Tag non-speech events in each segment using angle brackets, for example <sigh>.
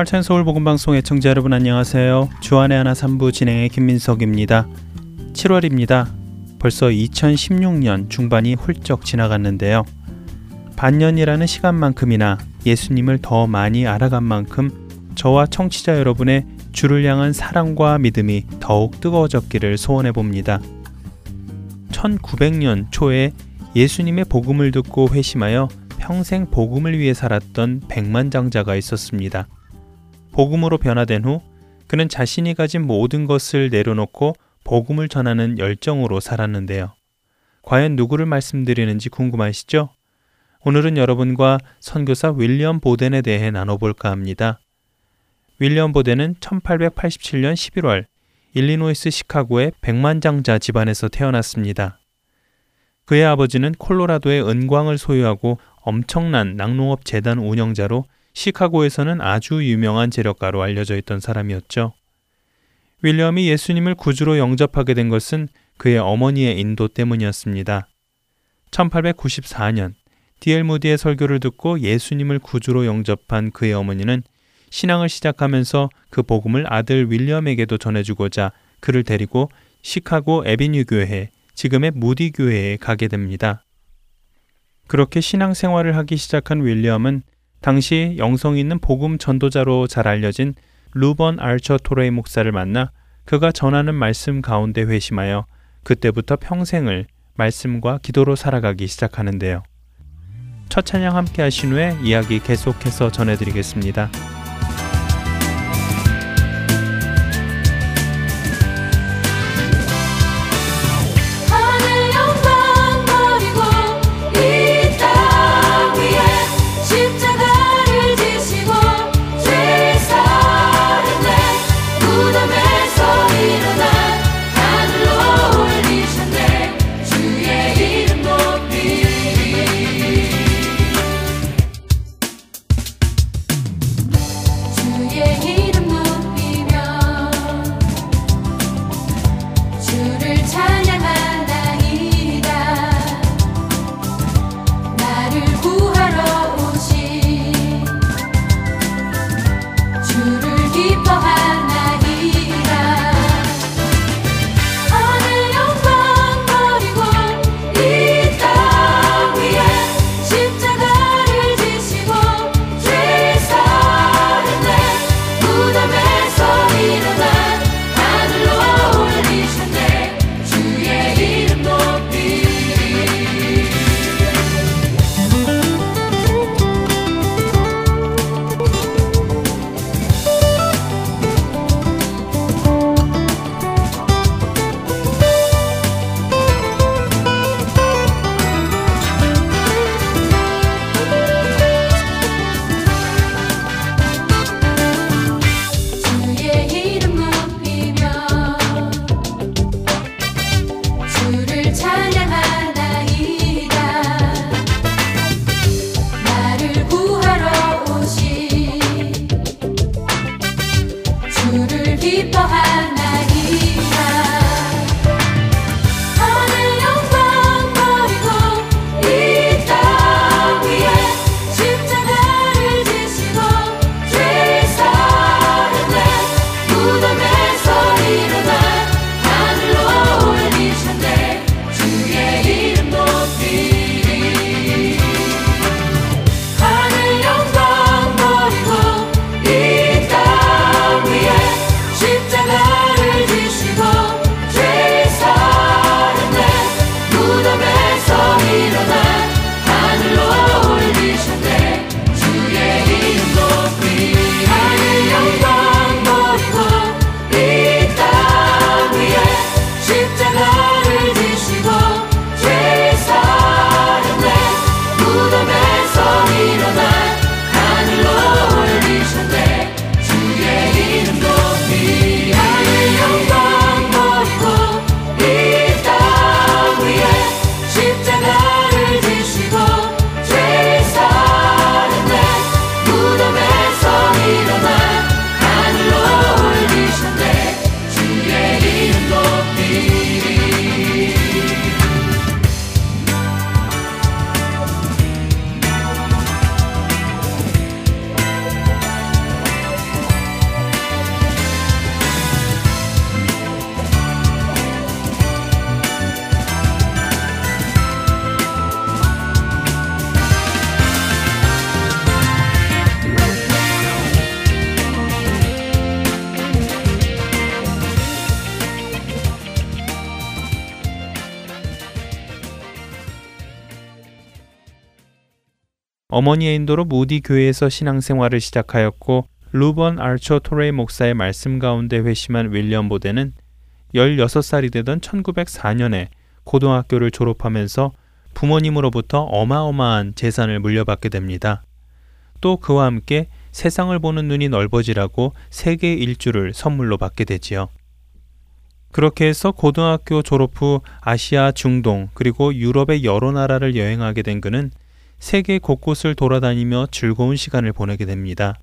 할텐 서울 복음 방송 애청자 여러분 안녕하세요. 주안의 하나 3부 진행의 김민석입니다. 7월입니다. 벌써 2016년 중반이 훌쩍 지나갔는데요. 반년이라는 시간만큼이나 예수님을 더 많이 알아간 만큼 저와 청취자 여러분의 주를 향한 사랑과 믿음이 더욱 뜨거워졌기를 소원해 봅니다. 1900년 초에 예수님의 복음을 듣고 회심하여 평생 복음을 위해 살았던 백만장자가 있었습니다. 복음으로 변화된 후 그는 자신이 가진 모든 것을 내려놓고 복음을 전하는 열정으로 살았는데요. 과연 누구를 말씀드리는지 궁금하시죠? 오늘은 여러분과 선교사 윌리엄 보덴에 대해 나눠볼까 합니다. 윌리엄 보덴은 1887년 11월 일리노이스 시카고의 백만장자 집안에서 태어났습니다. 그의 아버지는 콜로라도의 은광을 소유하고 엄청난 낙농업 재단 운영자로 시카고에서는 아주 유명한 재력가로 알려져 있던 사람이었죠. 윌리엄이 예수님을 구주로 영접하게 된 것은 그의 어머니의 인도 때문이었습니다. 1894년 디엘 무디의 설교를 듣고 예수님을 구주로 영접한 그의 어머니는 신앙을 시작하면서 그 복음을 아들 윌리엄에게도 전해주고자 그를 데리고 시카고 에비뉴 교회, 지금의 무디 교회에 가게 됩니다. 그렇게 신앙 생활을 하기 시작한 윌리엄은 당시 영성 있는 복음 전도자로 잘 알려진 루번 알처 토레이 목사를 만나 그가 전하는 말씀 가운데 회심하여 그때부터 평생을 말씀과 기도로 살아가기 시작하는데요. 첫 찬양 함께 하신 후에 이야기 계속해서 전해드리겠습니다. 어머니의 인도로 무디 교회에서 신앙생활을 시작하였고 루번 알처 토레이 목사의 말씀 가운데 회심한 윌리엄 보데는 16살이 되던 1904년에 고등학교를 졸업하면서 부모님으로부터 어마어마한 재산을 물려받게 됩니다. 또 그와 함께 세상을 보는 눈이 넓어지라고 세계 일주를 선물로 받게 되지요. 그렇게 해서 고등학교 졸업 후 아시아, 중동, 그리고 유럽의 여러 나라를 여행하게 된 그는 세계 곳곳을 돌아다니며 즐거운 시간을 보내게 됩니다.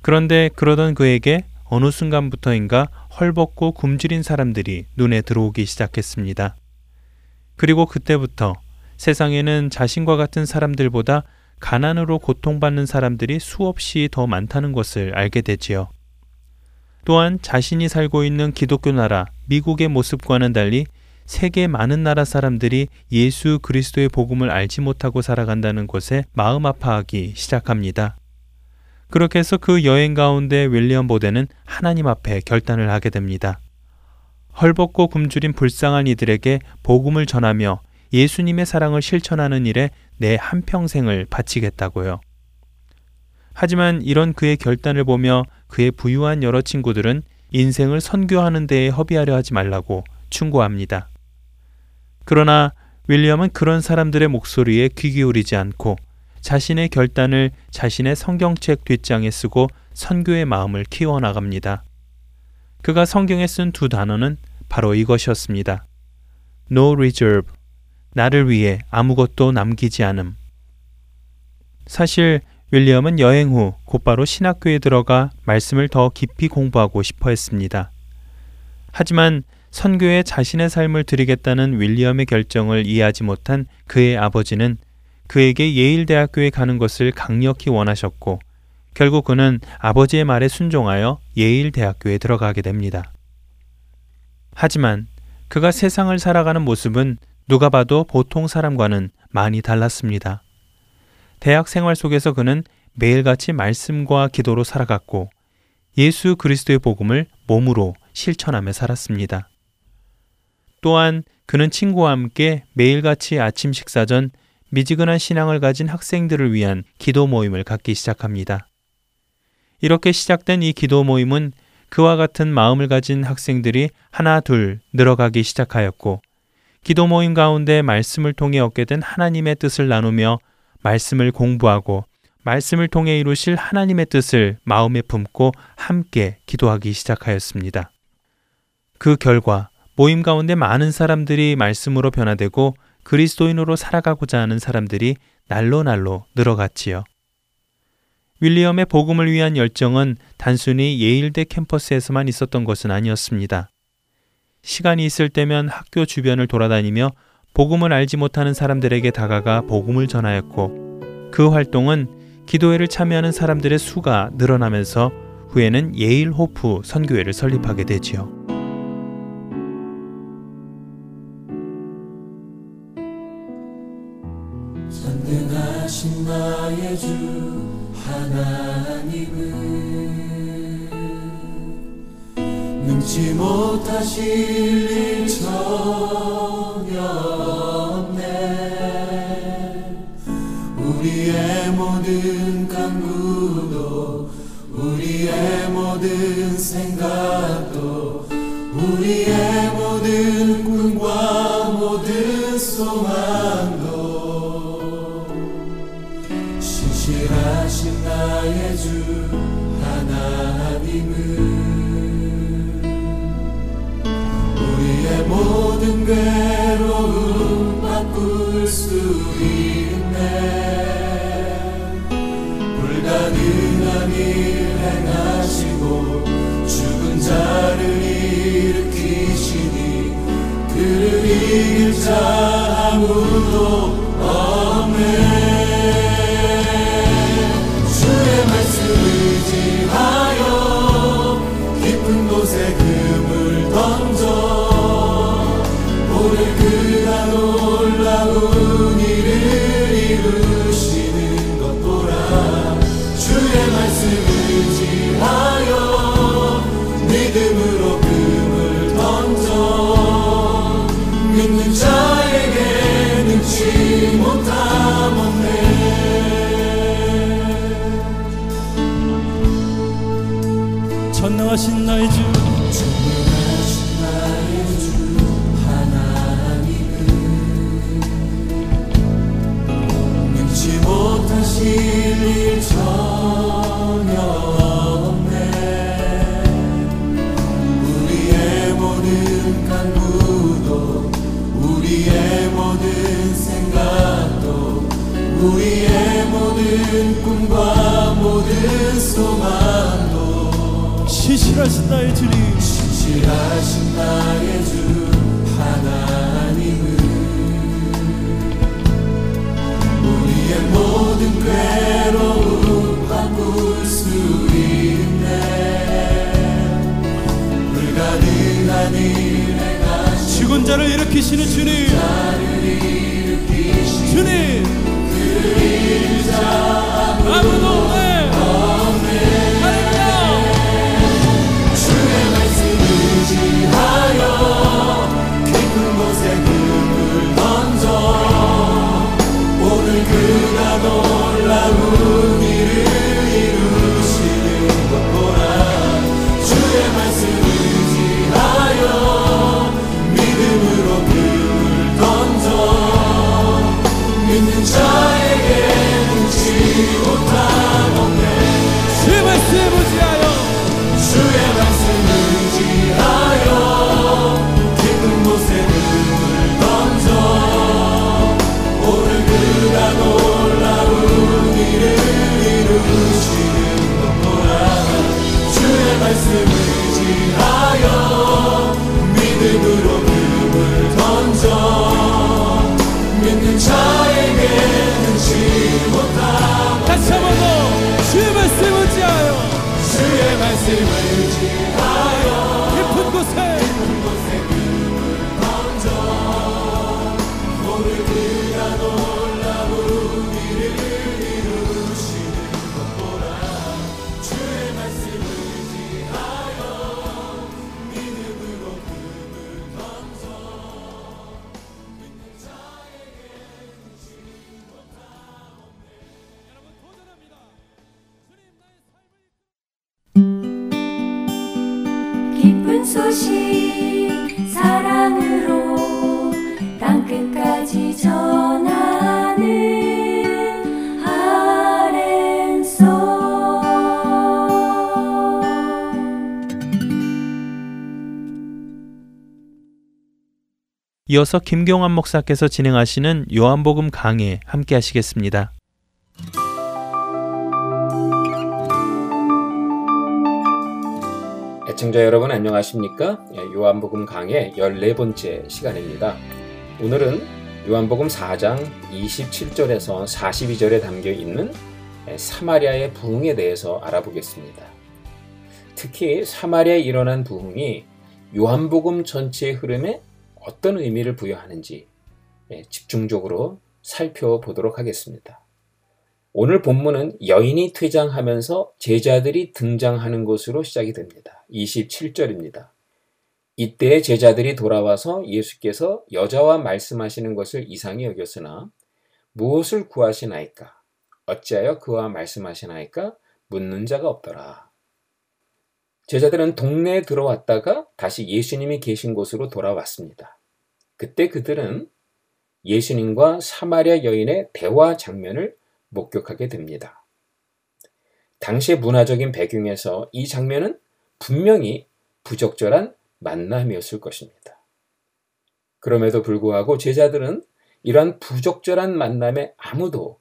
그런데 그러던 그에게 어느 순간부터인가 헐벗고 굶주린 사람들이 눈에 들어오기 시작했습니다. 그리고 그때부터 세상에는 자신과 같은 사람들보다 가난으로 고통받는 사람들이 수없이 더 많다는 것을 알게 되지요. 또한 자신이 살고 있는 기독교 나라 미국의 모습과는 달리 세계 많은 나라 사람들이 예수 그리스도의 복음을 알지 못하고 살아간다는 것에 마음 아파하기 시작합니다. 그렇게 해서 그 여행 가운데 윌리엄 보데는 하나님 앞에 결단을 하게 됩니다. 헐벗고 굶주린 불쌍한 이들에게 복음을 전하며 예수님의 사랑을 실천하는 일에 내 한평생을 바치겠다고요. 하지만 이런 그의 결단을 보며 그의 부유한 여러 친구들은 인생을 선교하는 데에 허비하려 하지 말라고 충고합니다. 그러나 윌리엄은 그런 사람들의 목소리에 귀 기울이지 않고 자신의 결단을 자신의 성경책 뒷장에 쓰고 선교의 마음을 키워나갑니다. 그가 성경에 쓴 두 단어는 바로 이것이었습니다. No reserve. 나를 위해 아무것도 남기지 않음. 사실 윌리엄은 여행 후 곧바로 신학교에 들어가 말씀을 더 깊이 공부하고 싶어 했습니다. 하지만 선교에 자신의 삶을 드리겠다는 윌리엄의 결정을 이해하지 못한 그의 아버지는 그에게 예일대학교에 가는 것을 강력히 원하셨고 결국 그는 아버지의 말에 순종하여 예일대학교에 들어가게 됩니다. 하지만 그가 세상을 살아가는 모습은 누가 봐도 보통 사람과는 많이 달랐습니다. 대학 생활 속에서 그는 매일같이 말씀과 기도로 살아갔고 예수 그리스도의 복음을 몸으로 실천하며 살았습니다. 또한 그는 친구와 함께 매일같이 아침 식사 전 미지근한 신앙을 가진 학생들을 위한 기도 모임을 갖기 시작합니다. 이렇게 시작된 이 기도 모임은 그와 같은 마음을 가진 학생들이 하나 둘 늘어가기 시작하였고 기도 모임 가운데 말씀을 통해 얻게 된 하나님의 뜻을 나누며 말씀을 공부하고 말씀을 통해 이루실 하나님의 뜻을 마음에 품고 함께 기도하기 시작하였습니다. 그 결과 모임 가운데 많은 사람들이 말씀으로 변화되고 그리스도인으로 살아가고자 하는 사람들이 날로 날로 늘어갔지요. 윌리엄의 복음을 위한 열정은 단순히 예일대 캠퍼스에서만 있었던 것은 아니었습니다. 시간이 있을 때면 학교 주변을 돌아다니며 복음을 알지 못하는 사람들에게 다가가 복음을 전하였고 그 활동은 기도회를 참여하는 사람들의 수가 늘어나면서 후에는 예일 호프 선교회를 설립하게 되지요. 나의 주 하나님은 능치 못하실 일 전혀 없네. 우리의 모든 간구도 우리의 모든 생각도 우리의 모든 꿈과 모든 소망 모든 괴로움 바꿀 수 있네. 불가능한 일 행하시고 죽은 자를 일으키시니 그를 이길 자 아무도 없네 좋은 일을 이루시는 것 보라 주의 말씀 의지하여 믿음으로 금을 던져 믿는 자에게 능치 못함 없네. 전능하신 나의 주 모든 꿈과 모든 소망도 신실하신 나의 주님. 신실하신 나의 주 하나님은 우리의 모든 괴로움 바꿀 수 있네. 불가능한 일 행하시 죽은 자를 일으키시는 주님. 주님 말 소식 사랑으로 땅끝까지 전하는 아랜소 이어서 김경환 목사께서 진행하시는 요한복음 강해 함께 하시겠습니다. 애청자 여러분 안녕하십니까? 예, 요한복음 강의 14번째 시간입니다. 오늘은 요한복음 4장 27절에서 42절에 담겨 있는 예, 사마리아의 부흥에 대해서 알아보겠습니다. 특히 사마리아에 일어난 부흥이 요한복음 전체의 흐름에 어떤 의미를 부여하는지 예, 집중적으로 살펴보도록 하겠습니다. 오늘 본문은 여인이 퇴장하면서 제자들이 등장하는 것으로 시작이 됩니다. 27절입니다. 이때 제자들이 돌아와서 예수께서 여자와 말씀하시는 것을 이상히 여겼으나 무엇을 구하시나이까? 어찌하여 그와 말씀하시나이까? 묻는 자가 없더라. 제자들은 동네에 들어왔다가 다시 예수님이 계신 곳으로 돌아왔습니다. 그때 그들은 예수님과 사마리아 여인의 대화 장면을 목격하게 됩니다. 당시의 문화적인 배경에서 이 장면은 분명히 부적절한 만남이었을 것입니다. 그럼에도 불구하고 제자들은 이러한 부적절한 만남에 아무도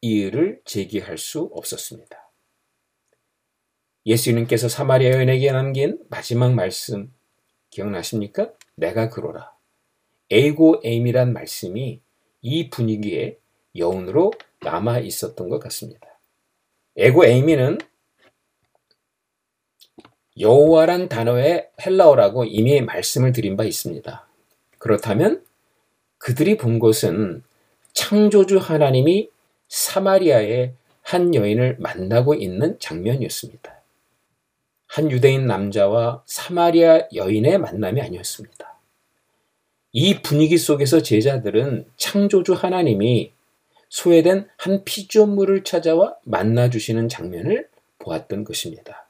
이의를 제기할 수 없었습니다. 예수님께서 사마리아 여인에게 남긴 마지막 말씀 기억나십니까? 내가 그로라. 에이고 에임이란 말씀이 이 분위기에 여운으로 남아 있었던 것 같습니다. 에고 에이미는 여호와란 단어의 헬라어라고 이미 말씀을 드린 바 있습니다. 그렇다면 그들이 본 것은 창조주 하나님이 사마리아의 한 여인을 만나고 있는 장면이었습니다. 한 유대인 남자와 사마리아 여인의 만남이 아니었습니다. 이 분위기 속에서 제자들은 창조주 하나님이 소외된 한 피조물을 찾아와 만나주시는 장면을 보았던 것입니다.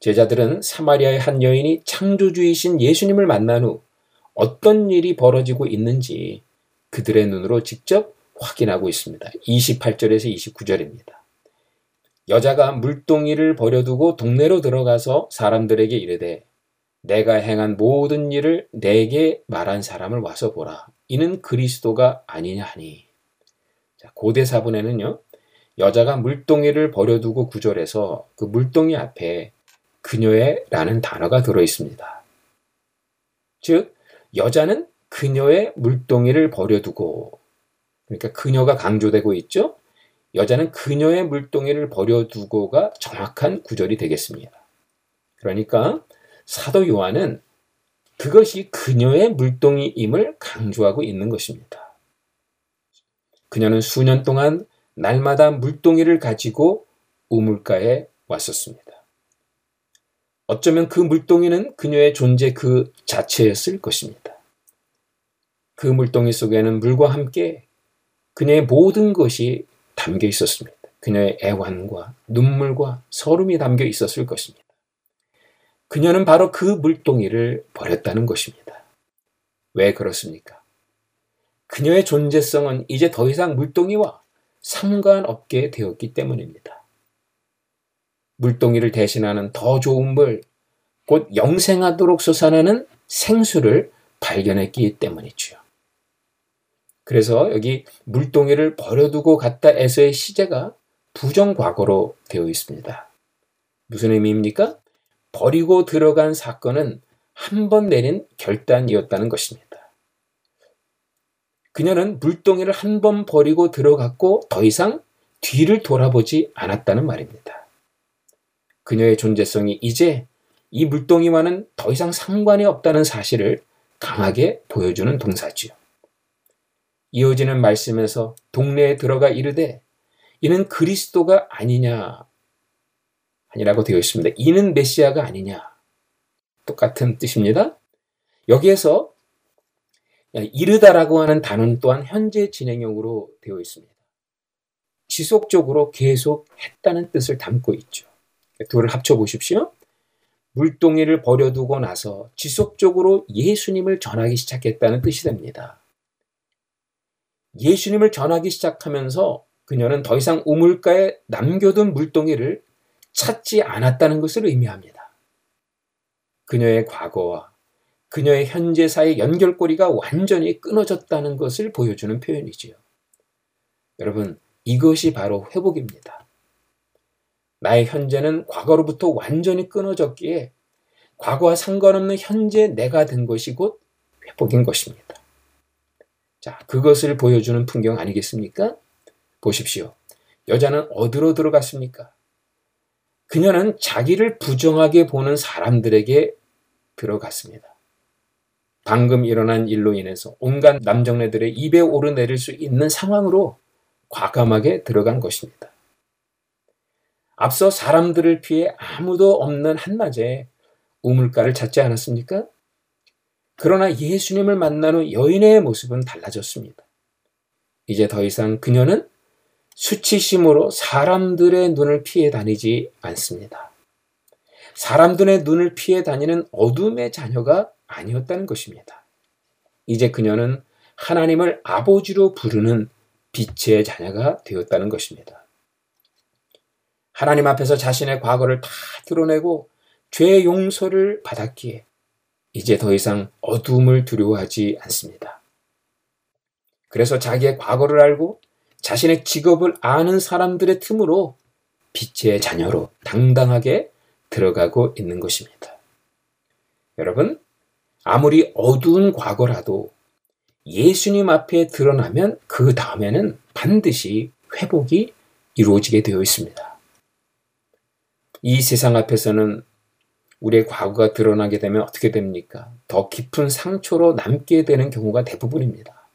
제자들은 사마리아의 한 여인이 창조주이신 예수님을 만난 후 어떤 일이 벌어지고 있는지 그들의 눈으로 직접 확인하고 있습니다. 28절에서 29절입니다. 여자가 물동이를 버려두고 동네로 들어가서 사람들에게 이르되 내가 행한 모든 일을 내게 말한 사람을 와서 보라. 이는 그리스도가 아니냐 하니. 자, 고대 사본에는요. 여자가 물동이를 버려두고 구절에서 그 물동이 앞에 그녀의 라는 단어가 들어 있습니다. 즉 여자는 그녀의 물동이를 버려두고 그러니까 그녀가 강조되고 있죠. 여자는 그녀의 물동이를 버려두고가 정확한 구절이 되겠습니다. 그러니까 사도 요한은 그것이 그녀의 물동이임을 강조하고 있는 것입니다. 그녀는 수년 동안 날마다 물동이를 가지고 우물가에 왔었습니다. 어쩌면 그 물동이는 그녀의 존재 그 자체였을 것입니다. 그 물동이 속에는 물과 함께 그녀의 모든 것이 담겨 있었습니다. 그녀의 애환과 눈물과 서름이 담겨 있었을 것입니다. 그녀는 바로 그 물동이를 버렸다는 것입니다. 왜 그렇습니까? 그녀의 존재성은 이제 더 이상 물동이와 상관없게 되었기 때문입니다. 물동이를 대신하는 더 좋은 물, 곧 영생하도록 솟아나는 생수를 발견했기 때문이지요. 그래서 여기 물동이를 버려두고 갔다 에서의 시제가 부정과거로 되어 있습니다. 무슨 의미입니까? 버리고 들어간 사건은 한 번 내린 결단이었다는 것입니다. 그녀는 물동이를 한 번 버리고 들어갔고 더 이상 뒤를 돌아보지 않았다는 말입니다. 그녀의 존재성이 이제 이 물동이와는 더 이상 상관이 없다는 사실을 강하게 보여주는 동사지요. 이어지는 말씀에서 동네에 들어가 이르되 이는 그리스도가 아니냐 아니라고 되어 있습니다. 이는 메시아가 아니냐 똑같은 뜻입니다. 여기에서 이르다라고 하는 단어는 또한 현재 진행형으로 되어 있습니다. 지속적으로 계속 했다는 뜻을 담고 있죠. 둘을 합쳐 보십시오. 물동이를 버려두고 나서 지속적으로 예수님을 전하기 시작했다는 뜻이 됩니다. 예수님을 전하기 시작하면서 그녀는 더 이상 우물가에 남겨둔 물동이를 찾지 않았다는 것을 의미합니다. 그녀의 과거와 그녀의 현재 사이 연결고리가 완전히 끊어졌다는 것을 보여주는 표현이지요. 여러분, 이것이 바로 회복입니다. 나의 현재는 과거로부터 완전히 끊어졌기에 과거와 상관없는 현재 내가 된 것이 곧 회복인 것입니다. 자, 그것을 보여주는 풍경 아니겠습니까? 보십시오. 여자는 어디로 들어갔습니까? 그녀는 자기를 부정하게 보는 사람들에게 들어갔습니다. 방금 일어난 일로 인해서 온갖 남정네들의 입에 오르내릴 수 있는 상황으로 과감하게 들어간 것입니다. 앞서 사람들을 피해 아무도 없는 한낮에 우물가를 찾지 않았습니까? 그러나 예수님을 만난 후 여인의 모습은 달라졌습니다. 이제 더 이상 그녀는 수치심으로 사람들의 눈을 피해 다니지 않습니다. 사람들의 눈을 피해 다니는 어둠의 자녀가 아니었다는 것입니다. 이제 그녀는 하나님을 아버지로 부르는 빛의 자녀가 되었다는 것입니다. 하나님 앞에서 자신의 과거를 다 드러내고 죄의 용서를 받았기에 이제 더 이상 어둠을 두려워하지 않습니다. 그래서 자기의 과거를 알고 자신의 직업을 아는 사람들의 틈으로 빛의 자녀로 당당하게 들어가고 있는 것입니다. 여러분, 아무리 어두운 과거라도 예수님 앞에 드러나면 그 다음에는 반드시 회복이 이루어지게 되어 있습니다. 이 세상 앞에서는 우리의 과거가 드러나게 되면 어떻게 됩니까? 더 깊은 상처로 남게 되는 경우가 대부분입니다.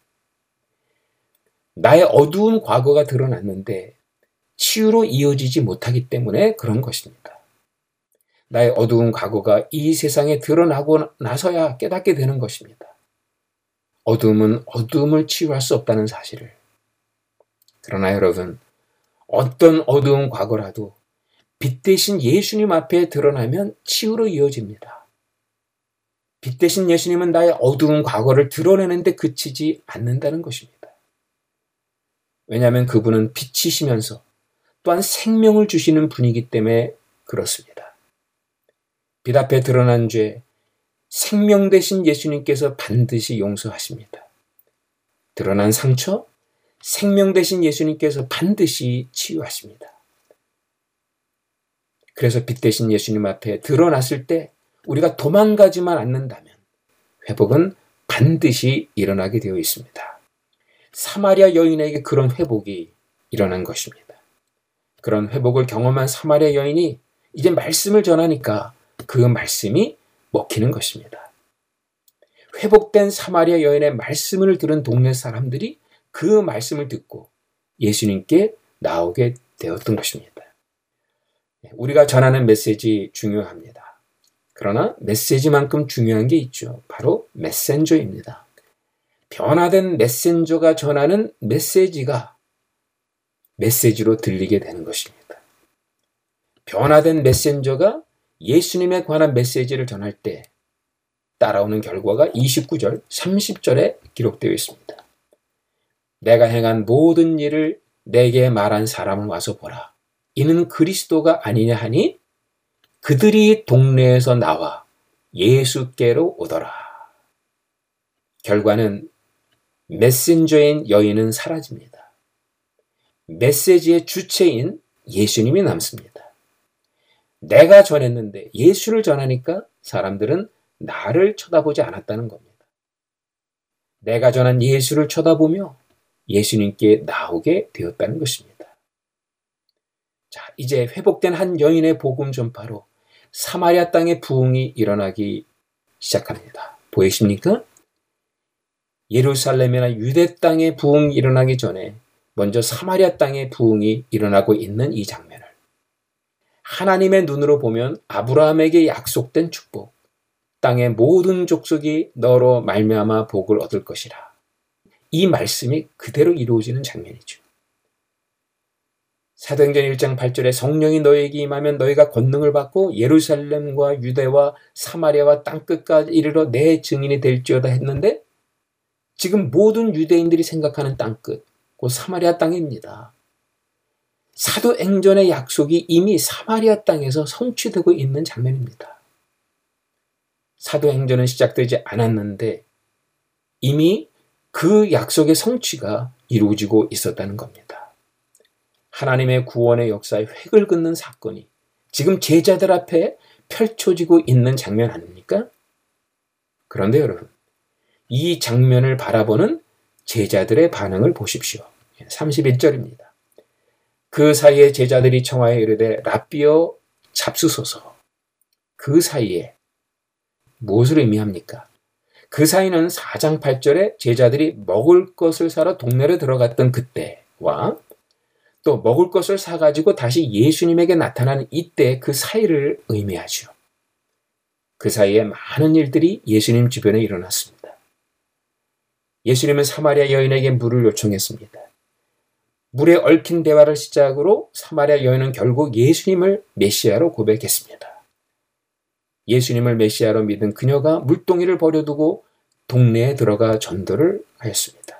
나의 어두운 과거가 드러났는데 치유로 이어지지 못하기 때문에 그런 것입니다. 나의 어두운 과거가 이 세상에 드러나고 나서야 깨닫게 되는 것입니다. 어둠은 어둠을 치유할 수 없다는 사실을. 그러나 여러분, 어떤 어두운 과거라도 빛 대신 예수님 앞에 드러나면 치유로 이어집니다. 빛 대신 예수님은 나의 어두운 과거를 드러내는데 그치지 않는다는 것입니다. 왜냐하면 그분은 빛이시면서 또한 생명을 주시는 분이기 때문에 그렇습니다. 빛 앞에 드러난 죄, 생명 대신 예수님께서 반드시 용서하십니다. 드러난 상처, 생명 대신 예수님께서 반드시 치유하십니다. 그래서 빛 대신 예수님 앞에 드러났을 때 우리가 도망가지만 않는다면 회복은 반드시 일어나게 되어 있습니다. 사마리아 여인에게 그런 회복이 일어난 것입니다. 그런 회복을 경험한 사마리아 여인이 이제 말씀을 전하니까 그 말씀이 먹히는 것입니다. 회복된 사마리아 여인의 말씀을 들은 동네 사람들이 그 말씀을 듣고 예수님께 나오게 되었던 것입니다. 우리가 전하는 메시지 중요합니다. 그러나 메시지만큼 중요한 게 있죠. 바로 메센저입니다. 변화된 메센저가 전하는 메시지가 메시지로 들리게 되는 것입니다. 변화된 메센저가 예수님에 관한 메시지를 전할 때 따라오는 결과가 29절, 30절에 기록되어 있습니다. 내가 행한 모든 일을 내게 말한 사람을 와서 보라. 이는 그리스도가 아니냐 하니 그들이 동네에서 나와 예수께로 오더라. 결과는 메신저인 여인은 사라집니다. 메시지의 주체인 예수님이 남습니다. 내가 전했는데 예수를 전하니까 사람들은 나를 쳐다보지 않았다는 겁니다. 내가 전한 예수를 쳐다보며 예수님께 나오게 되었다는 것입니다. 자, 이제 회복된 한 여인의 복음 전파로 사마리아 땅의 부흥이 일어나기 시작합니다. 보이십니까? 예루살렘이나 유대 땅의 부흥이 일어나기 전에 먼저 사마리아 땅의 부흥이 일어나고 있는 이 장면을 하나님의 눈으로 보면 아브라함에게 약속된 축복, 땅의 모든 족속이 너로 말미암아 복을 얻을 것이라. 이 말씀이 그대로 이루어지는 장면이죠. 사도행전 1장 8절에 성령이 너에게 임하면 너희가 권능을 받고 예루살렘과 유대와 사마리아와 땅끝까지 이르러 내 증인이 될지어다 했는데 지금 모든 유대인들이 생각하는 땅끝, 곧 사마리아 땅입니다. 사도행전의 약속이 이미 사마리아 땅에서 성취되고 있는 장면입니다. 사도행전은 시작되지 않았는데 이미 그 약속의 성취가 이루어지고 있었다는 겁니다. 하나님의 구원의 역사에 획을 긋는 사건이 지금 제자들 앞에 펼쳐지고 있는 장면 아닙니까? 그런데 여러분, 이 장면을 바라보는 제자들의 반응을 보십시오. 31절입니다. 그 사이에 제자들이 청하여 이르되 라비어 잡수소서. 그 사이에 무엇을 의미합니까? 그 사이는 4장 8절에 제자들이 먹을 것을 사러 동네로 들어갔던 그때와 또 먹을 것을 사가지고 다시 예수님에게 나타나는 이때 그 사이를 의미하죠. 그 사이에 많은 일들이 예수님 주변에 일어났습니다. 예수님은 사마리아 여인에게 물을 요청했습니다. 물에 얽힌 대화를 시작으로 사마리아 여인은 결국 예수님을 메시아로 고백했습니다. 예수님을 메시아로 믿은 그녀가 물동이를 버려두고 동네에 들어가 전도를 하였습니다.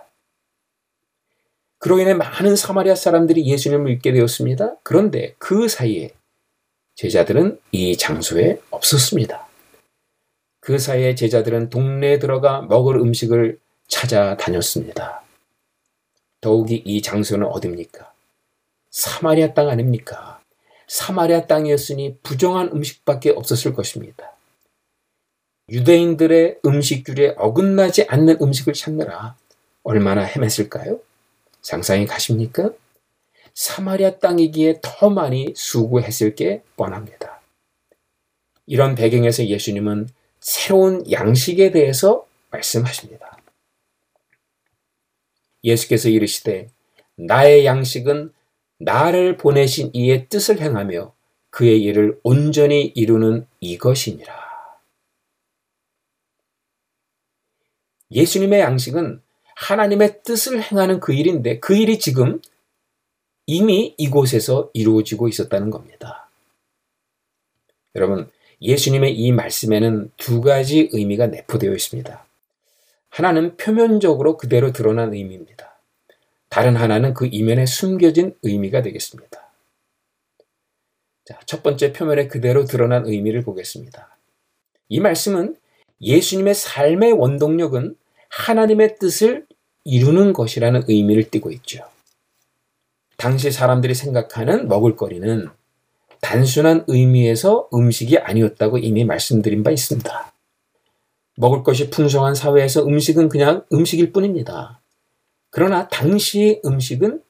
그로 인해 많은 사마리아 사람들이 예수님을 믿게 되었습니다. 그런데 그 사이에 제자들은 이 장소에 없었습니다. 그 사이에 제자들은 동네에 들어가 먹을 음식을 찾아다녔습니다. 더욱이 이 장소는 어딥니까? 사마리아 땅 아닙니까? 사마리아 땅이었으니 부정한 음식밖에 없었을 것입니다. 유대인들의 음식줄에 어긋나지 않는 음식을 찾느라 얼마나 헤맸을까요? 상상이 가십니까? 사마리아 땅이기에 더 많이 수고했을 게 뻔합니다. 이런 배경에서 예수님은 새로운 양식에 대해서 말씀하십니다. 예수께서 이르시되 나의 양식은 나를 보내신 이의 뜻을 행하며 그의 일을 온전히 이루는 이것이니라. 예수님의 양식은 하나님의 뜻을 행하는 그 일인데 그 일이 지금 이미 이곳에서 이루어지고 있었다는 겁니다. 여러분, 예수님의 이 말씀에는 두 가지 의미가 내포되어 있습니다. 하나는 표면적으로 그대로 드러난 의미입니다. 다른 하나는 그 이면에 숨겨진 의미가 되겠습니다. 자, 첫 번째 표면에 그대로 드러난 의미를 보겠습니다. 이 말씀은 예수님의 삶의 원동력은 하나님의 뜻을 이루는 것이라는 의미를 띠고 있죠. 당시 사람들이 생각하는 먹을거리는 단순한 의미에서 음식이 아니었다고 이미 말씀드린 바 있습니다. 먹을 것이 풍성한 사회에서 음식은 그냥 음식일 뿐입니다. 그러나 당시 음식은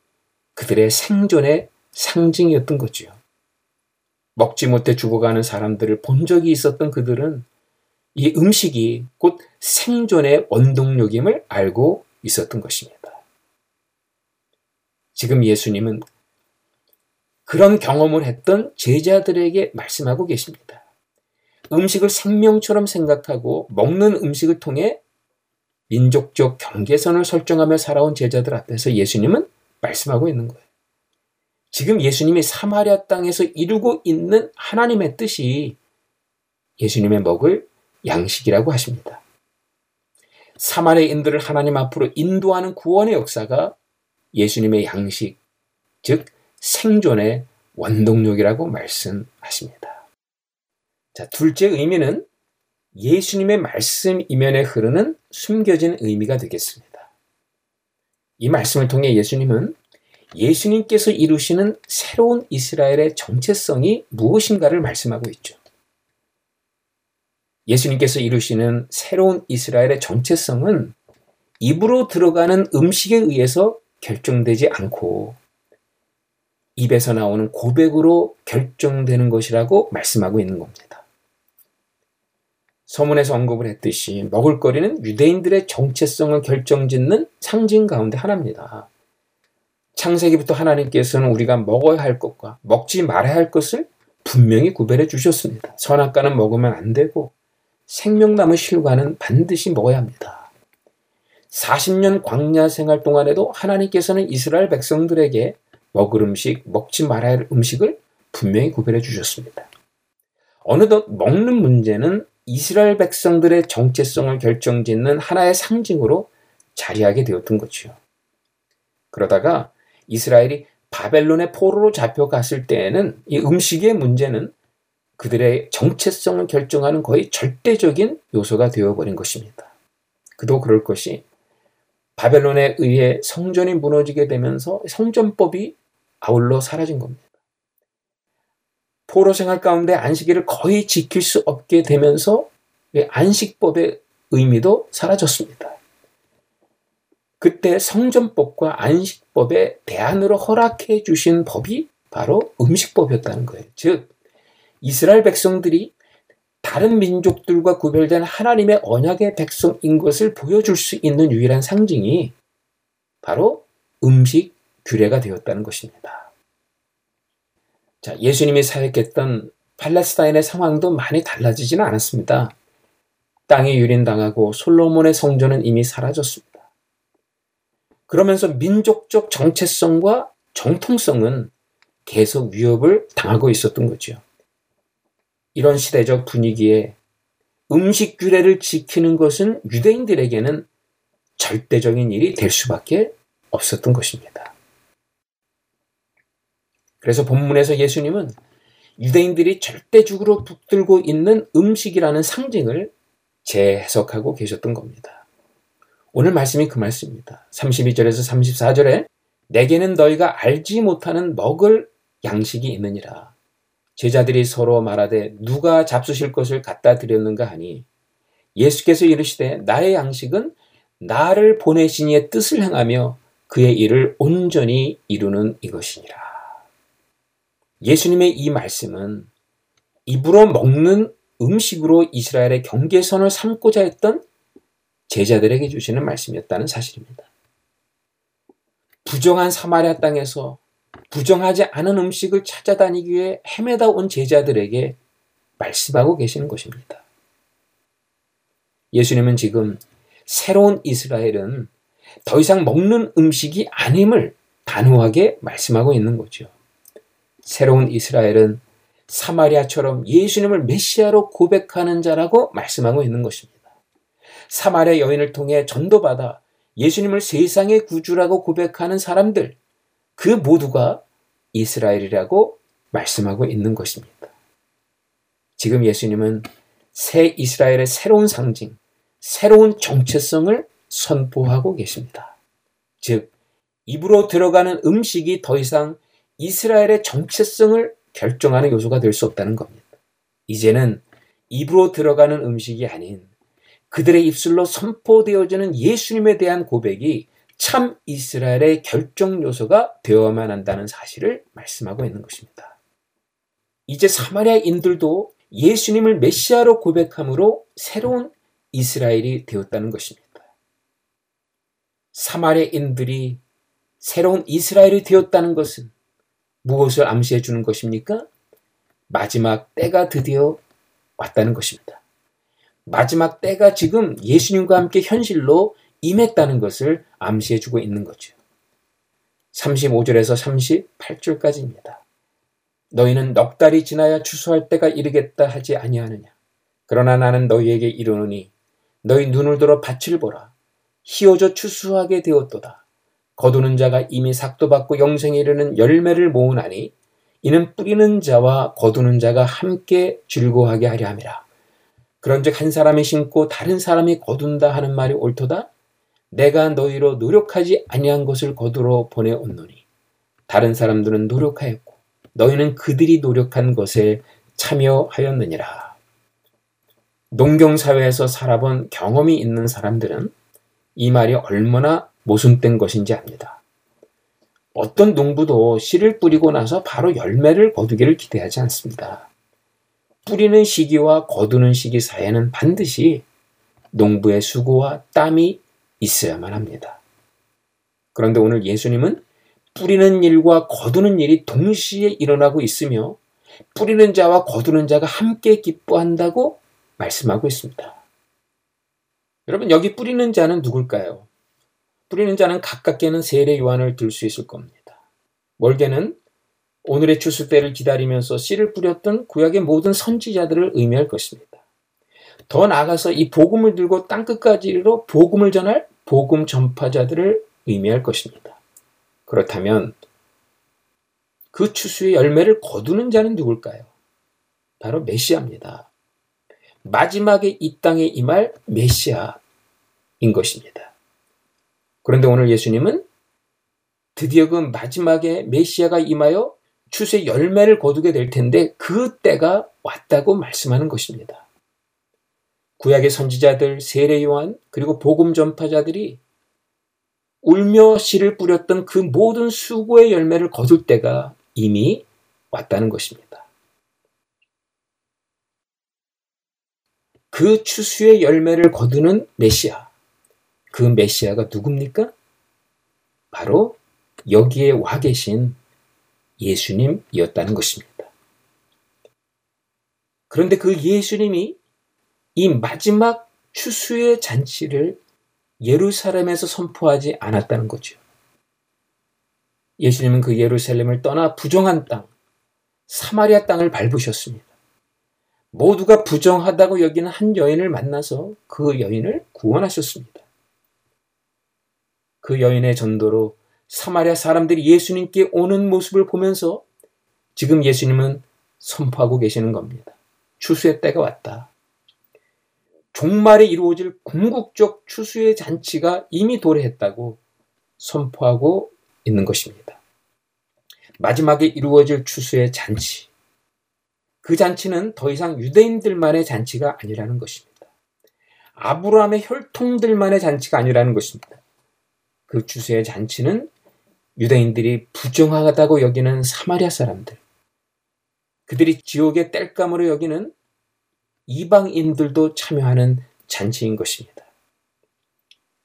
그들의 생존의 상징이었던 거지요. 먹지 못해 죽어가는 사람들을 본 적이 있었던 그들은 이 음식이 곧 생존의 원동력임을 알고 있었던 것입니다. 지금 예수님은 그런 경험을 했던 제자들에게 말씀하고 계십니다. 음식을 생명처럼 생각하고 먹는 음식을 통해 민족적 경계선을 설정하며 살아온 제자들 앞에서 예수님은 말씀하고 있는 거예요. 지금 예수님이 사마리아 땅에서 이루고 있는 하나님의 뜻이 예수님의 먹을 양식이라고 하십니다. 사마리아인들을 하나님 앞으로 인도하는 구원의 역사가 예수님의 양식, 즉 생존의 원동력이라고 말씀하십니다. 자, 둘째 의미는 예수님의 말씀 이면에 흐르는 숨겨진 의미가 되겠습니다. 이 말씀을 통해 예수님은 예수님께서 이루시는 새로운 이스라엘의 정체성이 무엇인가를 말씀하고 있죠. 예수님께서 이루시는 새로운 이스라엘의 정체성은 입으로 들어가는 음식에 의해서 결정되지 않고 입에서 나오는 고백으로 결정되는 것이라고 말씀하고 있는 겁니다. 서문에서 언급을 했듯이 먹을거리는 유대인들의 정체성을 결정짓는 상징 가운데 하나입니다. 창세기부터 하나님께서는 우리가 먹어야 할 것과 먹지 말아야 할 것을 분명히 구별해 주셨습니다. 선악과는 먹으면 안 되고 생명나무 실과는 반드시 먹어야 합니다. 40년 광야 생활 동안에도 하나님께서는 이스라엘 백성들에게 먹을 음식, 먹지 말아야 할 음식을 분명히 구별해 주셨습니다. 어느덧 먹는 문제는 이스라엘 백성들의 정체성을 결정짓는 하나의 상징으로 자리하게 되었던 거죠. 그러다가 이스라엘이 바벨론의 포로로 잡혀갔을 때에는 이 음식의 문제는 그들의 정체성을 결정하는 거의 절대적인 요소가 되어버린 것입니다. 그도 그럴 것이 바벨론에 의해 성전이 무너지게 되면서 성전법이 아울러 사라진 겁니다. 포로 생활 가운데 안식일을 거의 지킬 수 없게 되면서 안식법의 의미도 사라졌습니다. 그때 성전법과 안식법의 대안으로 허락해 주신 법이 바로 음식법이었다는 거예요. 즉, 이스라엘 백성들이 다른 민족들과 구별된 하나님의 언약의 백성인 것을 보여줄 수 있는 유일한 상징이 바로 음식 규례가 되었다는 것입니다. 자, 예수님이 사역했던 팔레스타인의 상황도 많이 달라지지는 않았습니다. 땅이 유린당하고 솔로몬의 성전은 이미 사라졌습니다. 그러면서 민족적 정체성과 정통성은 계속 위협을 당하고 있었던 거죠. 이런 시대적 분위기에 음식 규례를 지키는 것은 유대인들에게는 절대적인 일이 될 수밖에 없었던 것입니다. 그래서 본문에서 예수님은 유대인들이 절대적으로 붙들고 있는 음식이라는 상징을 재해석하고 계셨던 겁니다. 오늘 말씀이 그 말씀입니다. 32절에서 34절에 내게는 너희가 알지 못하는 먹을 양식이 있느니라. 제자들이 서로 말하되 누가 잡수실 것을 갖다 드렸는가 하니 예수께서 이르시되 나의 양식은 나를 보내신 이의 뜻을 행하며 그의 일을 온전히 이루는 이것이니라. 예수님의 이 말씀은 입으로 먹는 음식으로 이스라엘의 경계선을 삼고자 했던 제자들에게 주시는 말씀이었다는 사실입니다. 부정한 사마리아 땅에서 부정하지 않은 음식을 찾아다니기 위해 헤매다 온 제자들에게 말씀하고 계시는 것입니다. 예수님은 지금 새로운 이스라엘은 더 이상 먹는 음식이 아님을 단호하게 말씀하고 있는 거죠. 새로운 이스라엘은 사마리아처럼 예수님을 메시아로 고백하는 자라고 말씀하고 있는 것입니다. 사마리아 여인을 통해 전도받아 예수님을 세상의 구주라고 고백하는 사람들, 그 모두가 이스라엘이라고 말씀하고 있는 것입니다. 지금 예수님은 새 이스라엘의 새로운 상징, 새로운 정체성을 선포하고 계십니다. 즉, 입으로 들어가는 음식이 더 이상 이스라엘의 정체성을 결정하는 요소가 될 수 없다는 겁니다. 이제는 입으로 들어가는 음식이 아닌 그들의 입술로 선포되어지는 예수님에 대한 고백이 참 이스라엘의 결정 요소가 되어야만 한다는 사실을 말씀하고 있는 것입니다. 이제 사마리아인들도 예수님을 메시아로 고백함으로 새로운 이스라엘이 되었다는 것입니다. 사마리아인들이 새로운 이스라엘이 되었다는 것은 무엇을 암시해 주는 것입니까? 마지막 때가 드디어 왔다는 것입니다. 마지막 때가 지금 예수님과 함께 현실로 임했다는 것을 암시해 주고 있는 거죠. 35절에서 38절까지입니다. 너희는 넉 달이 지나야 추수할 때가 이르겠다 하지 아니하느냐. 그러나 나는 너희에게 이르노니 너희 눈을 들어 밭을 보라. 희어져 추수하게 되었도다. 거두는 자가 이미 삭도 받고 영생에 이르는 열매를 모으나니 이는 뿌리는 자와 거두는 자가 함께 즐거워하게 하려 함이라. 그런즉 한 사람이 심고 다른 사람이 거둔다 하는 말이 옳도다. 내가 너희로 노력하지 아니한 것을 거두러 보내온노니 다른 사람들은 노력하였고 너희는 그들이 노력한 것에 참여하였느니라. 농경 사회에서 살아본 경험이 있는 사람들은 이 말이 얼마나 모순된 것인지 압니다. 어떤 농부도 씨를 뿌리고 나서 바로 열매를 거두기를 기대하지 않습니다. 뿌리는 시기와 거두는 시기 사이에는 반드시 농부의 수고와 땀이 있어야만 합니다. 그런데 오늘 예수님은 뿌리는 일과 거두는 일이 동시에 일어나고 있으며 뿌리는 자와 거두는 자가 함께 기뻐한다고 말씀하고 있습니다. 여러분, 여기 뿌리는 자는 누굴까요? 뿌리는 자는 가깝게는 세례 요한을 들 수 있을 겁니다. 멀게는 오늘의 추수 때를 기다리면서 씨를 뿌렸던 구약의 모든 선지자들을 의미할 것입니다. 더 나아가서 이 복음을 들고 땅끝까지 이르러 복음을 전할 복음 전파자들을 의미할 것입니다. 그렇다면 그 추수의 열매를 거두는 자는 누굴까요? 바로 메시아입니다. 마지막에 이 땅에 임할 메시아인 것입니다. 그런데 오늘 예수님은 드디어 그 마지막에 메시아가 임하여 추수의 열매를 거두게 될 텐데 그 때가 왔다고 말씀하는 것입니다. 구약의 선지자들, 세례 요한, 그리고 복음 전파자들이 울며 씨를 뿌렸던 그 모든 수고의 열매를 거둘 때가 이미 왔다는 것입니다. 그 추수의 열매를 거두는 메시아. 그 메시아가 누굽니까? 바로 여기에 와 계신 예수님이었다는 것입니다. 그런데 그 예수님이 이 마지막 추수의 잔치를 예루살렘에서 선포하지 않았다는 거죠. 예수님은 그 예루살렘을 떠나 부정한 땅, 사마리아 땅을 밟으셨습니다. 모두가 부정하다고 여기는 한 여인을 만나서 그 여인을 구원하셨습니다. 그 여인의 전도로 사마리아 사람들이 예수님께 오는 모습을 보면서 지금 예수님은 선포하고 계시는 겁니다. 추수의 때가 왔다. 종말에 이루어질 궁극적 추수의 잔치가 이미 도래했다고 선포하고 있는 것입니다. 마지막에 이루어질 추수의 잔치. 그 잔치는 더 이상 유대인들만의 잔치가 아니라는 것입니다. 아브라함의 혈통들만의 잔치가 아니라는 것입니다. 그 추수의 잔치는 유대인들이 부정하다고 여기는 사마리아 사람들, 그들이 지옥의 땔감으로 여기는 이방인들도 참여하는 잔치인 것입니다.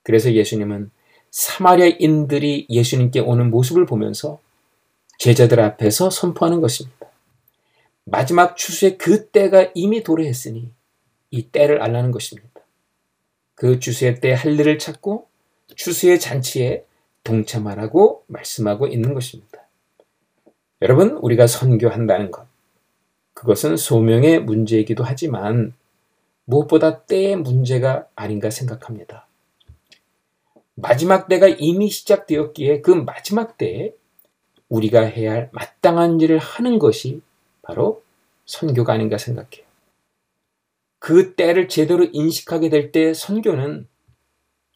그래서 예수님은 사마리아인들이 예수님께 오는 모습을 보면서 제자들 앞에서 선포하는 것입니다. 마지막 추수의 그 때가 이미 도래했으니 이 때를 알라는 것입니다. 그 추수의 때 할 일을 찾고 추수의 잔치에 동참하라고 말씀하고 있는 것입니다. 여러분, 우리가 선교한다는 것, 그것은 소명의 문제이기도 하지만 무엇보다 때의 문제가 아닌가 생각합니다. 마지막 때가 이미 시작되었기에 그 마지막 때에 우리가 해야 할 마땅한 일을 하는 것이 바로 선교가 아닌가 생각해요. 그 때를 제대로 인식하게 될 때 선교는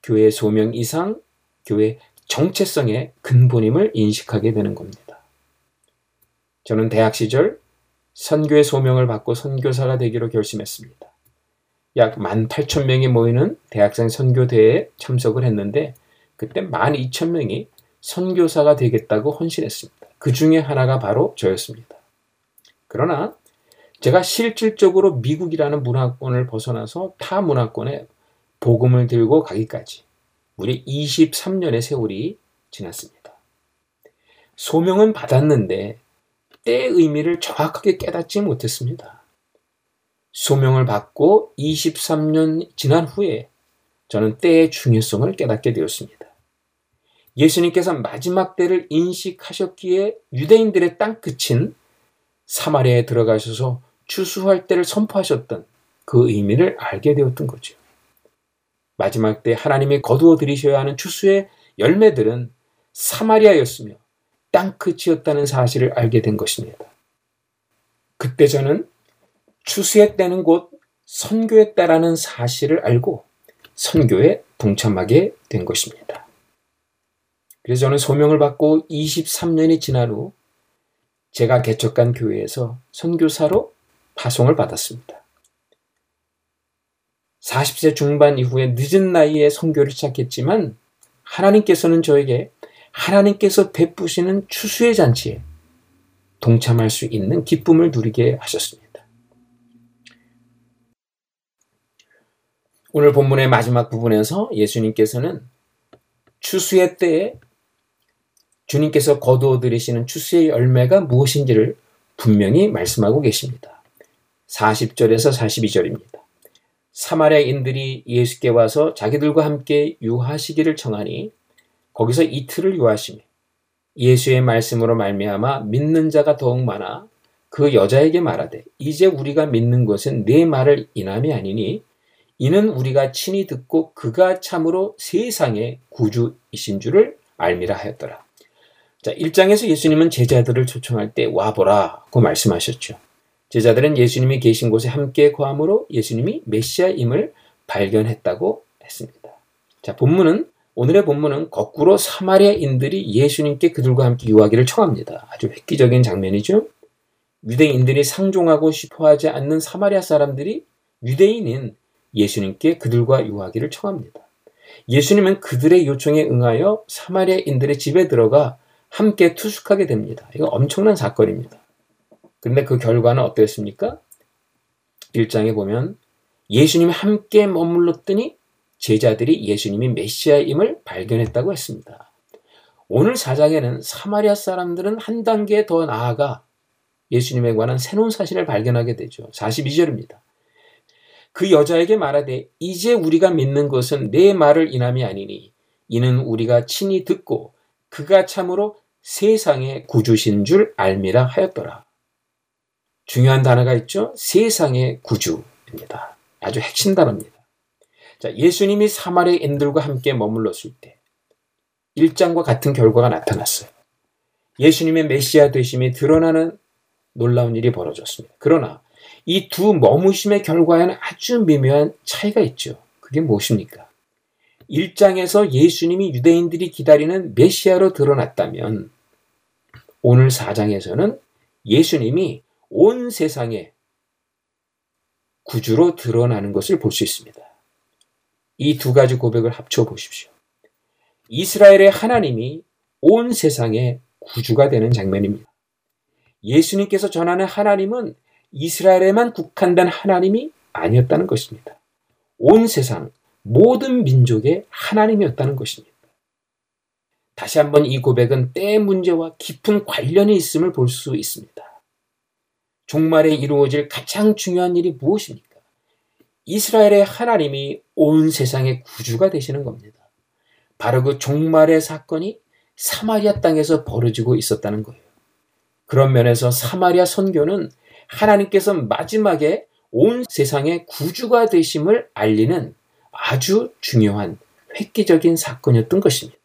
교회 소명 이상 교회 정체성의 근본임을 인식하게 되는 겁니다. 저는 대학 시절 선교의 소명을 받고 선교사가 되기로 결심했습니다. 약 18,000명이 모이는 대학생 선교대회에 참석을 했는데 그때 12,000명이 선교사가 되겠다고 헌신했습니다. 그 중에 하나가 바로 저였습니다. 그러나 제가 실질적으로 미국이라는 문화권을 벗어나서 타 문화권에 복음을 들고 가기까지 무려 23년의 세월이 지났습니다. 소명은 받았는데 때의 의미를 정확하게 깨닫지 못했습니다. 소명을 받고 23년 지난 후에 저는 때의 중요성을 깨닫게 되었습니다. 예수님께서 마지막 때를 인식하셨기에 유대인들의 땅 끝인 사마리아에 들어가셔서 추수할 때를 선포하셨던 그 의미를 알게 되었던 거죠. 마지막 때 하나님이 거두어 들이셔야 하는 추수의 열매들은 사마리아였으며 땅끝이었다는 사실을 알게 된 것입니다. 그때 저는 추수의 때는 곧 선교의 때라는 사실을 알고 선교에 동참하게 된 것입니다. 그래서 저는 소명을 받고 23년이 지난 후 제가 개척한 교회에서 선교사로 파송을 받았습니다. 40세 중반 이후에 늦은 나이에 선교를 시작했지만 하나님께서는 저에게 하나님께서 베푸시는 추수의 잔치에 동참할 수 있는 기쁨을 누리게 하셨습니다. 오늘 본문의 마지막 부분에서 예수님께서는 추수의 때에 주님께서 거두어 들이시는 추수의 열매가 무엇인지를 분명히 말씀하고 계십니다. 40절에서 42절입니다. 사마리아인들이 예수께 와서 자기들과 함께 유하시기를 청하니 거기서 이틀을 유하시며 예수의 말씀으로 말미암아 믿는 자가 더욱 많아 그 여자에게 말하되 이제 우리가 믿는 것은 내 말을 인함이 아니니 이는 우리가 친히 듣고 그가 참으로 세상의 구주이신 줄을 알미라 하였더라. 자, 1장에서 예수님은 제자들을 초청할 때 와보라고 말씀하셨죠. 제자들은 예수님이 계신 곳에 함께 거함으로 예수님이 메시아임을 발견했다고 했습니다. 자, 본문은 오늘의 본문은 거꾸로 사마리아인들이 예수님께 그들과 함께 유하기를 청합니다. 아주 획기적인 장면이죠. 유대인들이 상종하고 싶어 하지 않는 사마리아 사람들이 유대인인 예수님께 그들과 유하기를 청합니다. 예수님은 그들의 요청에 응하여 사마리아인들의 집에 들어가 함께 투숙하게 됩니다. 이거 엄청난 사건입니다. 그런데 그 결과는 어땠습니까? 1장에 보면 예수님이 함께 머물렀더니 제자들이 예수님이 메시아임을 발견했다고 했습니다. 오늘 사장에는 사마리아 사람들은 한 단계 더 나아가 예수님에 관한 새로운 사실을 발견하게 되죠. 42절입니다. 그 여자에게 말하되 이제 우리가 믿는 것은 내 말을 인함이 아니니 이는 우리가 친히 듣고 그가 참으로 세상의 구주신 줄 알미라 하였더라. 중요한 단어가 있죠. 세상의 구주입니다. 아주 핵심 단어입니다. 자, 예수님이 사마리아인들과 함께 머물렀을 때 1장과 같은 결과가 나타났어요. 예수님의 메시아 되심이 드러나는 놀라운 일이 벌어졌습니다. 그러나 이 두 머무심의 결과에는 아주 미묘한 차이가 있죠. 그게 무엇입니까? 1장에서 예수님이 유대인들이 기다리는 메시아로 드러났다면 오늘 4장에서는 예수님이 온 세상에 구주로 드러나는 것을 볼 수 있습니다. 이 두 가지 고백을 합쳐 보십시오. 이스라엘의 하나님이 온 세상의 구주가 되는 장면입니다. 예수님께서 전하는 하나님은 이스라엘에만 국한된 하나님이 아니었다는 것입니다. 온 세상 모든 민족의 하나님이었다는 것입니다. 다시 한번 이 고백은 때 문제와 깊은 관련이 있음을 볼 수 있습니다. 종말에 이루어질 가장 중요한 일이 무엇입니까? 이스라엘의 하나님이 온 세상의 구주가 되시는 겁니다. 바로 그 종말의 사건이 사마리아 땅에서 벌어지고 있었다는 거예요. 그런 면에서 사마리아 선교는 하나님께서 마지막에 온 세상의 구주가 되심을 알리는 아주 중요한 획기적인 사건이었던 것입니다.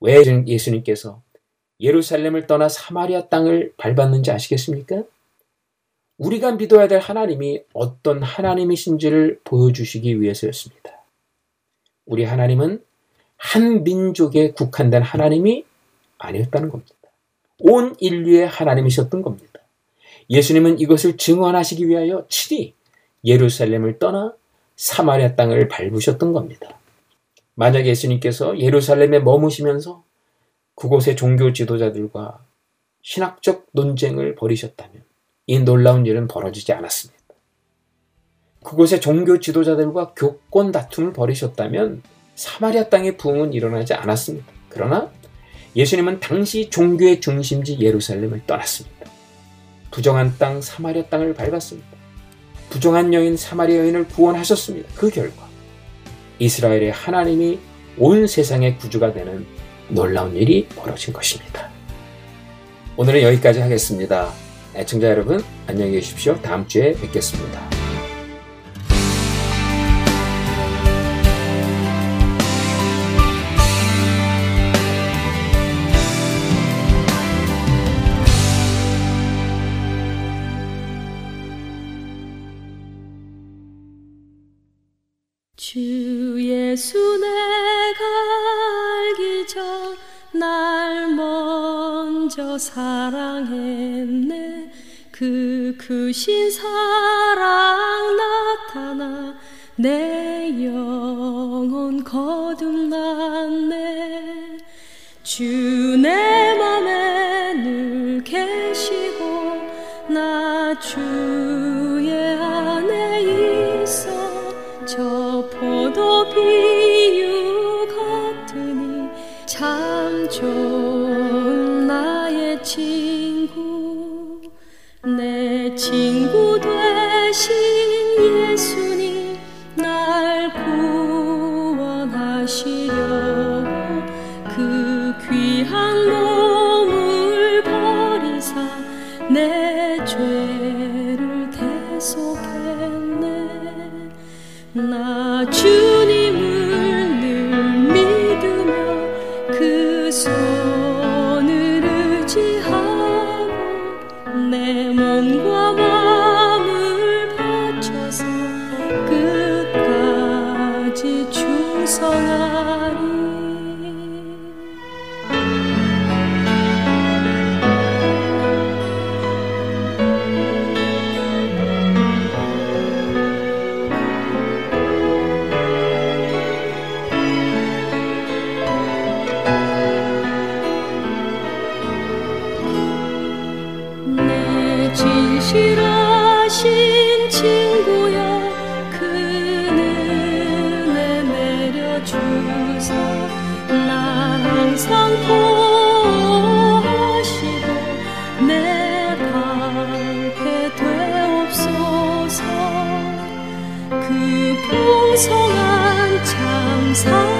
왜 예수님께서 예루살렘을 떠나 사마리아 땅을 밟았는지 아시겠습니까? 우리가 믿어야 될 하나님이 어떤 하나님이신지를 보여주시기 위해서였습니다. 우리 하나님은 한 민족에 국한된 하나님이 아니었다는 겁니다. 온 인류의 하나님이셨던 겁니다. 예수님은 이것을 증언하시기 위하여 친히 예루살렘을 떠나 사마리아 땅을 밟으셨던 겁니다. 만약 예수님께서 예루살렘에 머무시면서 그곳의 종교 지도자들과 신학적 논쟁을 벌이셨다면 이 놀라운 일은 벌어지지 않았습니다. 그곳의 종교 지도자들과 교권 다툼을 벌이셨다면 사마리아 땅의 부흥은 일어나지 않았습니다. 그러나 예수님은 당시 종교의 중심지 예루살렘을 떠났습니다. 부정한 땅 사마리아 땅을 밟았습니다. 부정한 여인 사마리아 여인을 구원하셨습니다. 그 결과 이스라엘의 하나님이 온 세상의 구주가 되는 놀라운 일이 벌어진 것입니다. 오늘은 여기까지 하겠습니다. 애청자 여러분 안녕히 계십시오. 다음 주에 뵙겠습니다. 사랑했네. 그 크신 사랑 나타나 내 영혼 거듭났네. 주 내 맘에 늘 계시고 나 주 내 친구 되신 예수님 날 구원하시 그 풍성한 참사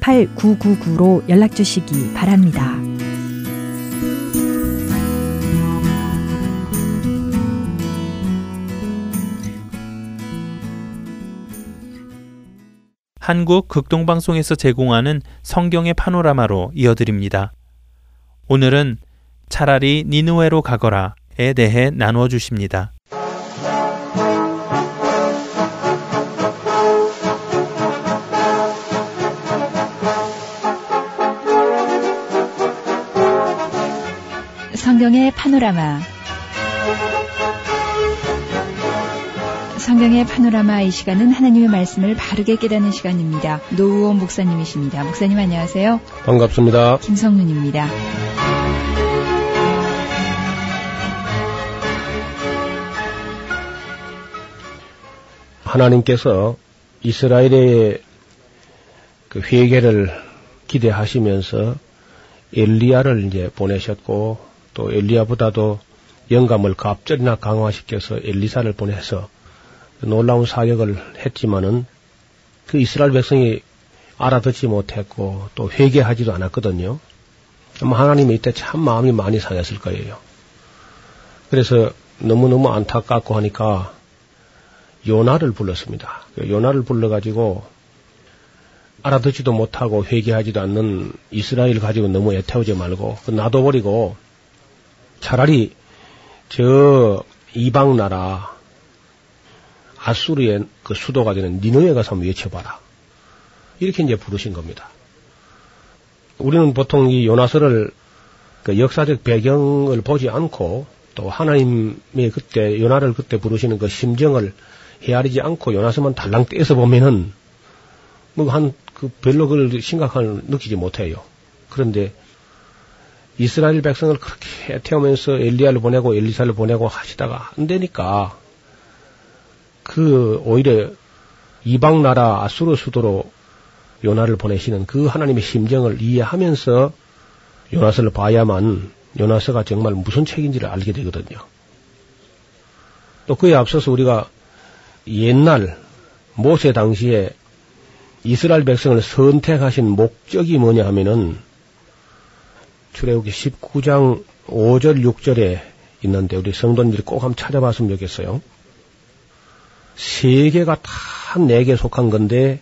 8999로 연락 주시기 바랍니다. 한국 극동방송에서 제공하는 성경의 파노라마로 이어드립니다. 오늘은 차라리 니누에로 가거라에 대해 나누어 주십니다. 성경의 파노라마 성경의 파노라마 이 시간은 하나님의 말씀을 바르게 깨닫는 시간입니다. 노우원 목사님이십니다. 목사님 안녕하세요. 반갑습니다. 김성윤입니다. 하나님께서 이스라엘의 그 회개를 기대하시면서 엘리야를 이제 보내셨고 또 엘리야보다도 영감을 갑절이나 강화시켜서 엘리사를 보내서 놀라운 사역을 했지만은 그 이스라엘 백성이 알아듣지 못했고 또 회개하지도 않았거든요. 아마 하나님이 이때 참 마음이 많이 상했을 거예요. 그래서 너무너무 안타깝고 하니까 요나를 불렀습니다. 그 요나를 불러가지고 알아듣지도 못하고 회개하지도 않는 이스라엘 가지고 너무 애태우지 말고 그 놔둬버리고 차라리 저 이방 나라 아수르의 그 수도가 되는 니느웨 가서 한번 외쳐봐라. 이렇게 이제 부르신 겁니다. 우리는 보통 이 요나서를 그 역사적 배경을 보지 않고 또 하나님의 그때 요나를 그때 부르시는 그 심정을 헤아리지 않고 요나서만 달랑 떼서 보면은 뭐 한 그 별로 그걸 심각한 느끼지 못해요. 그런데 이스라엘 백성을 그렇게 태우면서 엘리야를 보내고 엘리사를 보내고 하시다가 안 되니까 그 오히려 이방 나라 아수르 수도로 요나를 보내시는 그 하나님의 심정을 이해하면서 요나서를 봐야만 요나서가 정말 무슨 책인지를 알게 되거든요. 또 그에 앞서서 우리가 옛날 모세 당시에 이스라엘 백성을 선택하신 목적이 뭐냐 하면은 출애굽기 19장 5절 6절에 있는데 우리 성도님들이 꼭 한번 찾아봤으면 좋겠어요. 세 개가 다 내게 속한 건데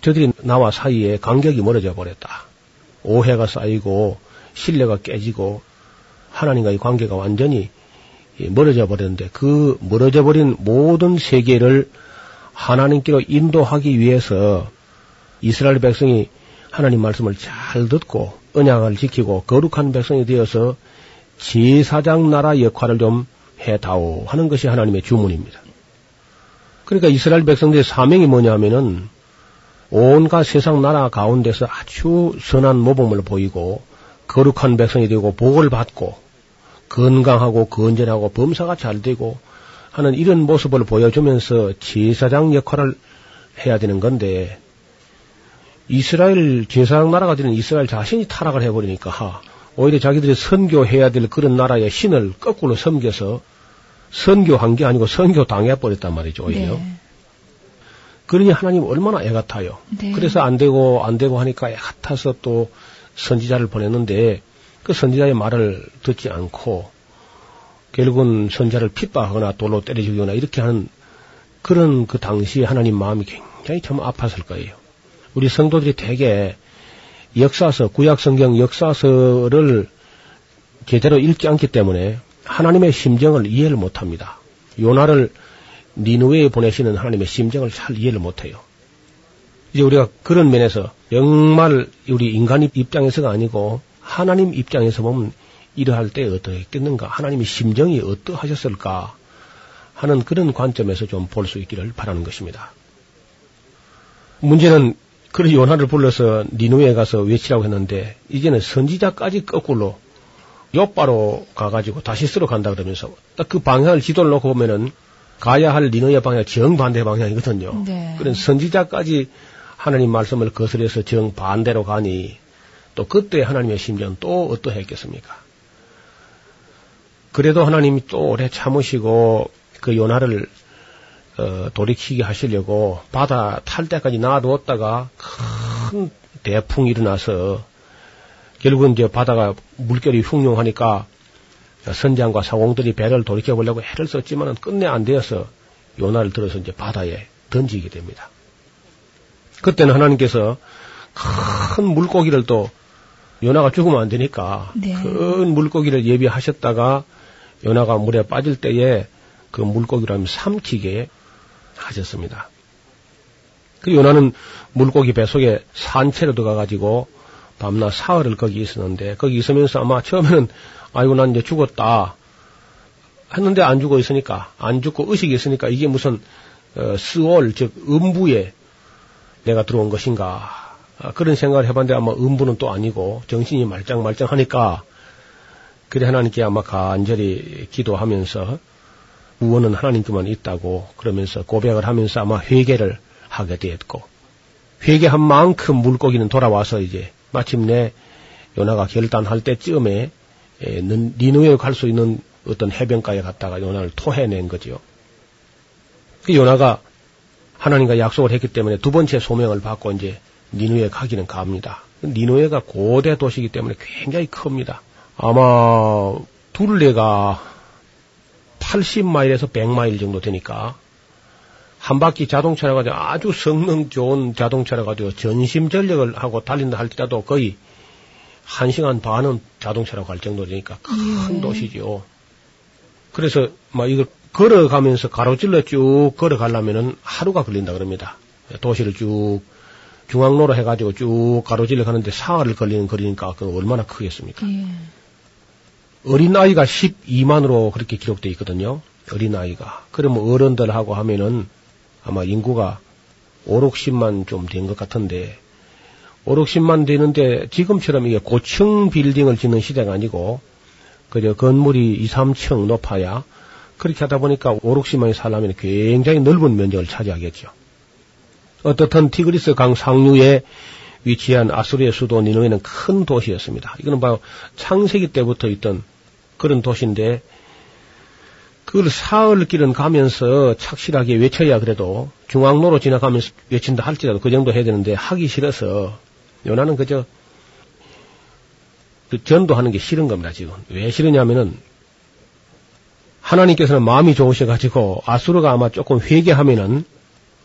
저들이 나와 사이에 간격이 멀어져 버렸다. 오해가 쌓이고 신뢰가 깨지고 하나님과의 관계가 완전히 멀어져 버렸는데 그 멀어져 버린 모든 세계를 하나님께로 인도하기 위해서 이스라엘 백성이 하나님 말씀을 잘 듣고 언약을 지키고 거룩한 백성이 되어서 제사장 나라 역할을 좀 해다오 하는 것이 하나님의 주문입니다. 그러니까 이스라엘 백성들의 사명이 뭐냐 하면은 온갖 세상 나라 가운데서 아주 선한 모범을 보이고 거룩한 백성이 되고 복을 받고 건강하고 건전하고 범사가 잘 되고 하는 이런 모습을 보여주면서 제사장 역할을 해야 되는 건데 이스라엘 제사장 나라가 되는 이스라엘 자신이 타락을 해버리니까 오히려 자기들이 선교해야 될 그런 나라의 신을 거꾸로 섬겨서 선교한 게 아니고 선교 당해버렸단 말이죠, 오히려. 네. 그러니 하나님 얼마나 애 같아요. 네. 그래서 안 되고 안 되고 하니까 애 같아서 또 선지자를 보냈는데 그 선지자의 말을 듣지 않고 결국은 선자를 핍박하거나 돌로 때려 죽이거나 이렇게 하는 그런 그 당시에 하나님 마음이 굉장히 참 아팠을 거예요. 우리 성도들이 대개 역사서, 구약 성경 역사서를 제대로 읽지 않기 때문에 하나님의 심정을 이해를 못 합니다. 요나를 니누웨에 보내시는 하나님의 심정을 잘 이해를 못 해요. 이제 우리가 그런 면에서 정말 우리 인간 입장에서가 아니고 하나님 입장에서 보면 이러할 때 어떠했겠는가? 하나님의 심정이 어떠하셨을까? 하는 그런 관점에서 좀 볼 수 있기를 바라는 것입니다. 문제는 그런 요나를 불러서 니누에 가서 외치라고 했는데 이제는 선지자까지 거꾸로 요바로 가가지고 다시스로 간다 그러면서 딱 그 방향을 지도를 놓고 보면은 가야 할 니누의 방향 정반대 방향이거든요. 네. 그런 선지자까지 하나님 말씀을 거스려서 정반대로 가니 또 그때 하나님의 심정은 또 어떠했겠습니까? 그래도 하나님이 또 오래 참으시고 그 요나를 어, 돌이키게 하시려고 바다 탈 때까지 놔두었다가 큰 대풍이 일어나서 결국은 이제 바다가 물결이 흉룡하니까 선장과 사공들이 배를 돌이켜 보려고 해를 썼지만은 끝내 안 되어서 요나를 들어서 이제 바다에 던지게 됩니다. 그때는 하나님께서 큰 물고기를 또 요나가 죽으면 안 되니까 네. 큰 물고기를 예비하셨다가 요나가 물에 빠질 때에 그 물고기를 삼키게 하셨습니다. 그 요나는 물고기 뱃속에 산채로 들어가가지고 밤낮 사흘을 거기 있었는데 거기 있으면서 아마 처음에는 아이고 난 이제 죽었다 했는데 안 죽어 있으니까 안 죽고 의식이 있으니까 이게 무슨 어, 스월 즉 음부에 내가 들어온 것인가 아, 그런 생각을 해봤는데 아마 음부는 또 아니고 정신이 말짱말짱하니까 그래 하나님께 아마 간절히 기도하면서 구원은 하나님께만 있다고 그러면서 고백을 하면서 아마 회개를 하게 되었고 회개한 만큼 물고기는 돌아와서 이제 마침내 요나가 결단할 때쯤에 니누에 갈 수 있는 어떤 해변가에 갔다가 요나를 토해낸 거죠. 그 요나가 하나님과 약속을 했기 때문에 두 번째 소명을 받고 이제 니누에 가기는 갑니다. 니누에가 고대 도시이기 때문에 굉장히 큽니다. 아마 둘레가 80마일에서 100마일 정도 되니까 한 바퀴 자동차라 가지고 아주 성능 좋은 자동차라 가지고 전심 전력을 하고 달린다 할지라도 거의 한 시간 반은 자동차라고 할 정도 되니까 큰 도시죠. 그래서 막 이걸 걸어가면서 가로질러 쭉 걸어가려면은 하루가 걸린다 그럽니다. 도시를 쭉 중앙로로 해가지고 쭉 가로질러 가는데 사흘을 걸리는 거리니까 그 얼마나 크겠습니까? 예. 어린아이가 12만으로 그렇게 기록되어 있거든요. 어린아이가. 그러면 어른들하고 하면은 아마 인구가 5, 60만 좀 된 것 같은데 5, 60만 되는데 지금처럼 이게 고층 빌딩을 짓는 시대가 아니고 그저 건물이 2, 3층 높아야 그렇게 하다 보니까 5, 60만이 살려면 굉장히 넓은 면적을 차지하겠죠. 어떻든 티그리스 강 상류에 위치한 아수르의 수도 니누에는 큰 도시였습니다. 이거는 바로 창세기 때부터 있던 그런 도시인데 그걸 사흘 길은 가면서 착실하게 외쳐야 그래도 중앙로로 지나가면서 외친다 할지라도 그 정도 해야 되는데 하기 싫어서 요나는 그저 그 전도하는 게 싫은 겁니다 지금 왜 싫으냐면은 하나님께서는 마음이 좋으셔가지고 아수르가 아마 조금 회개하면은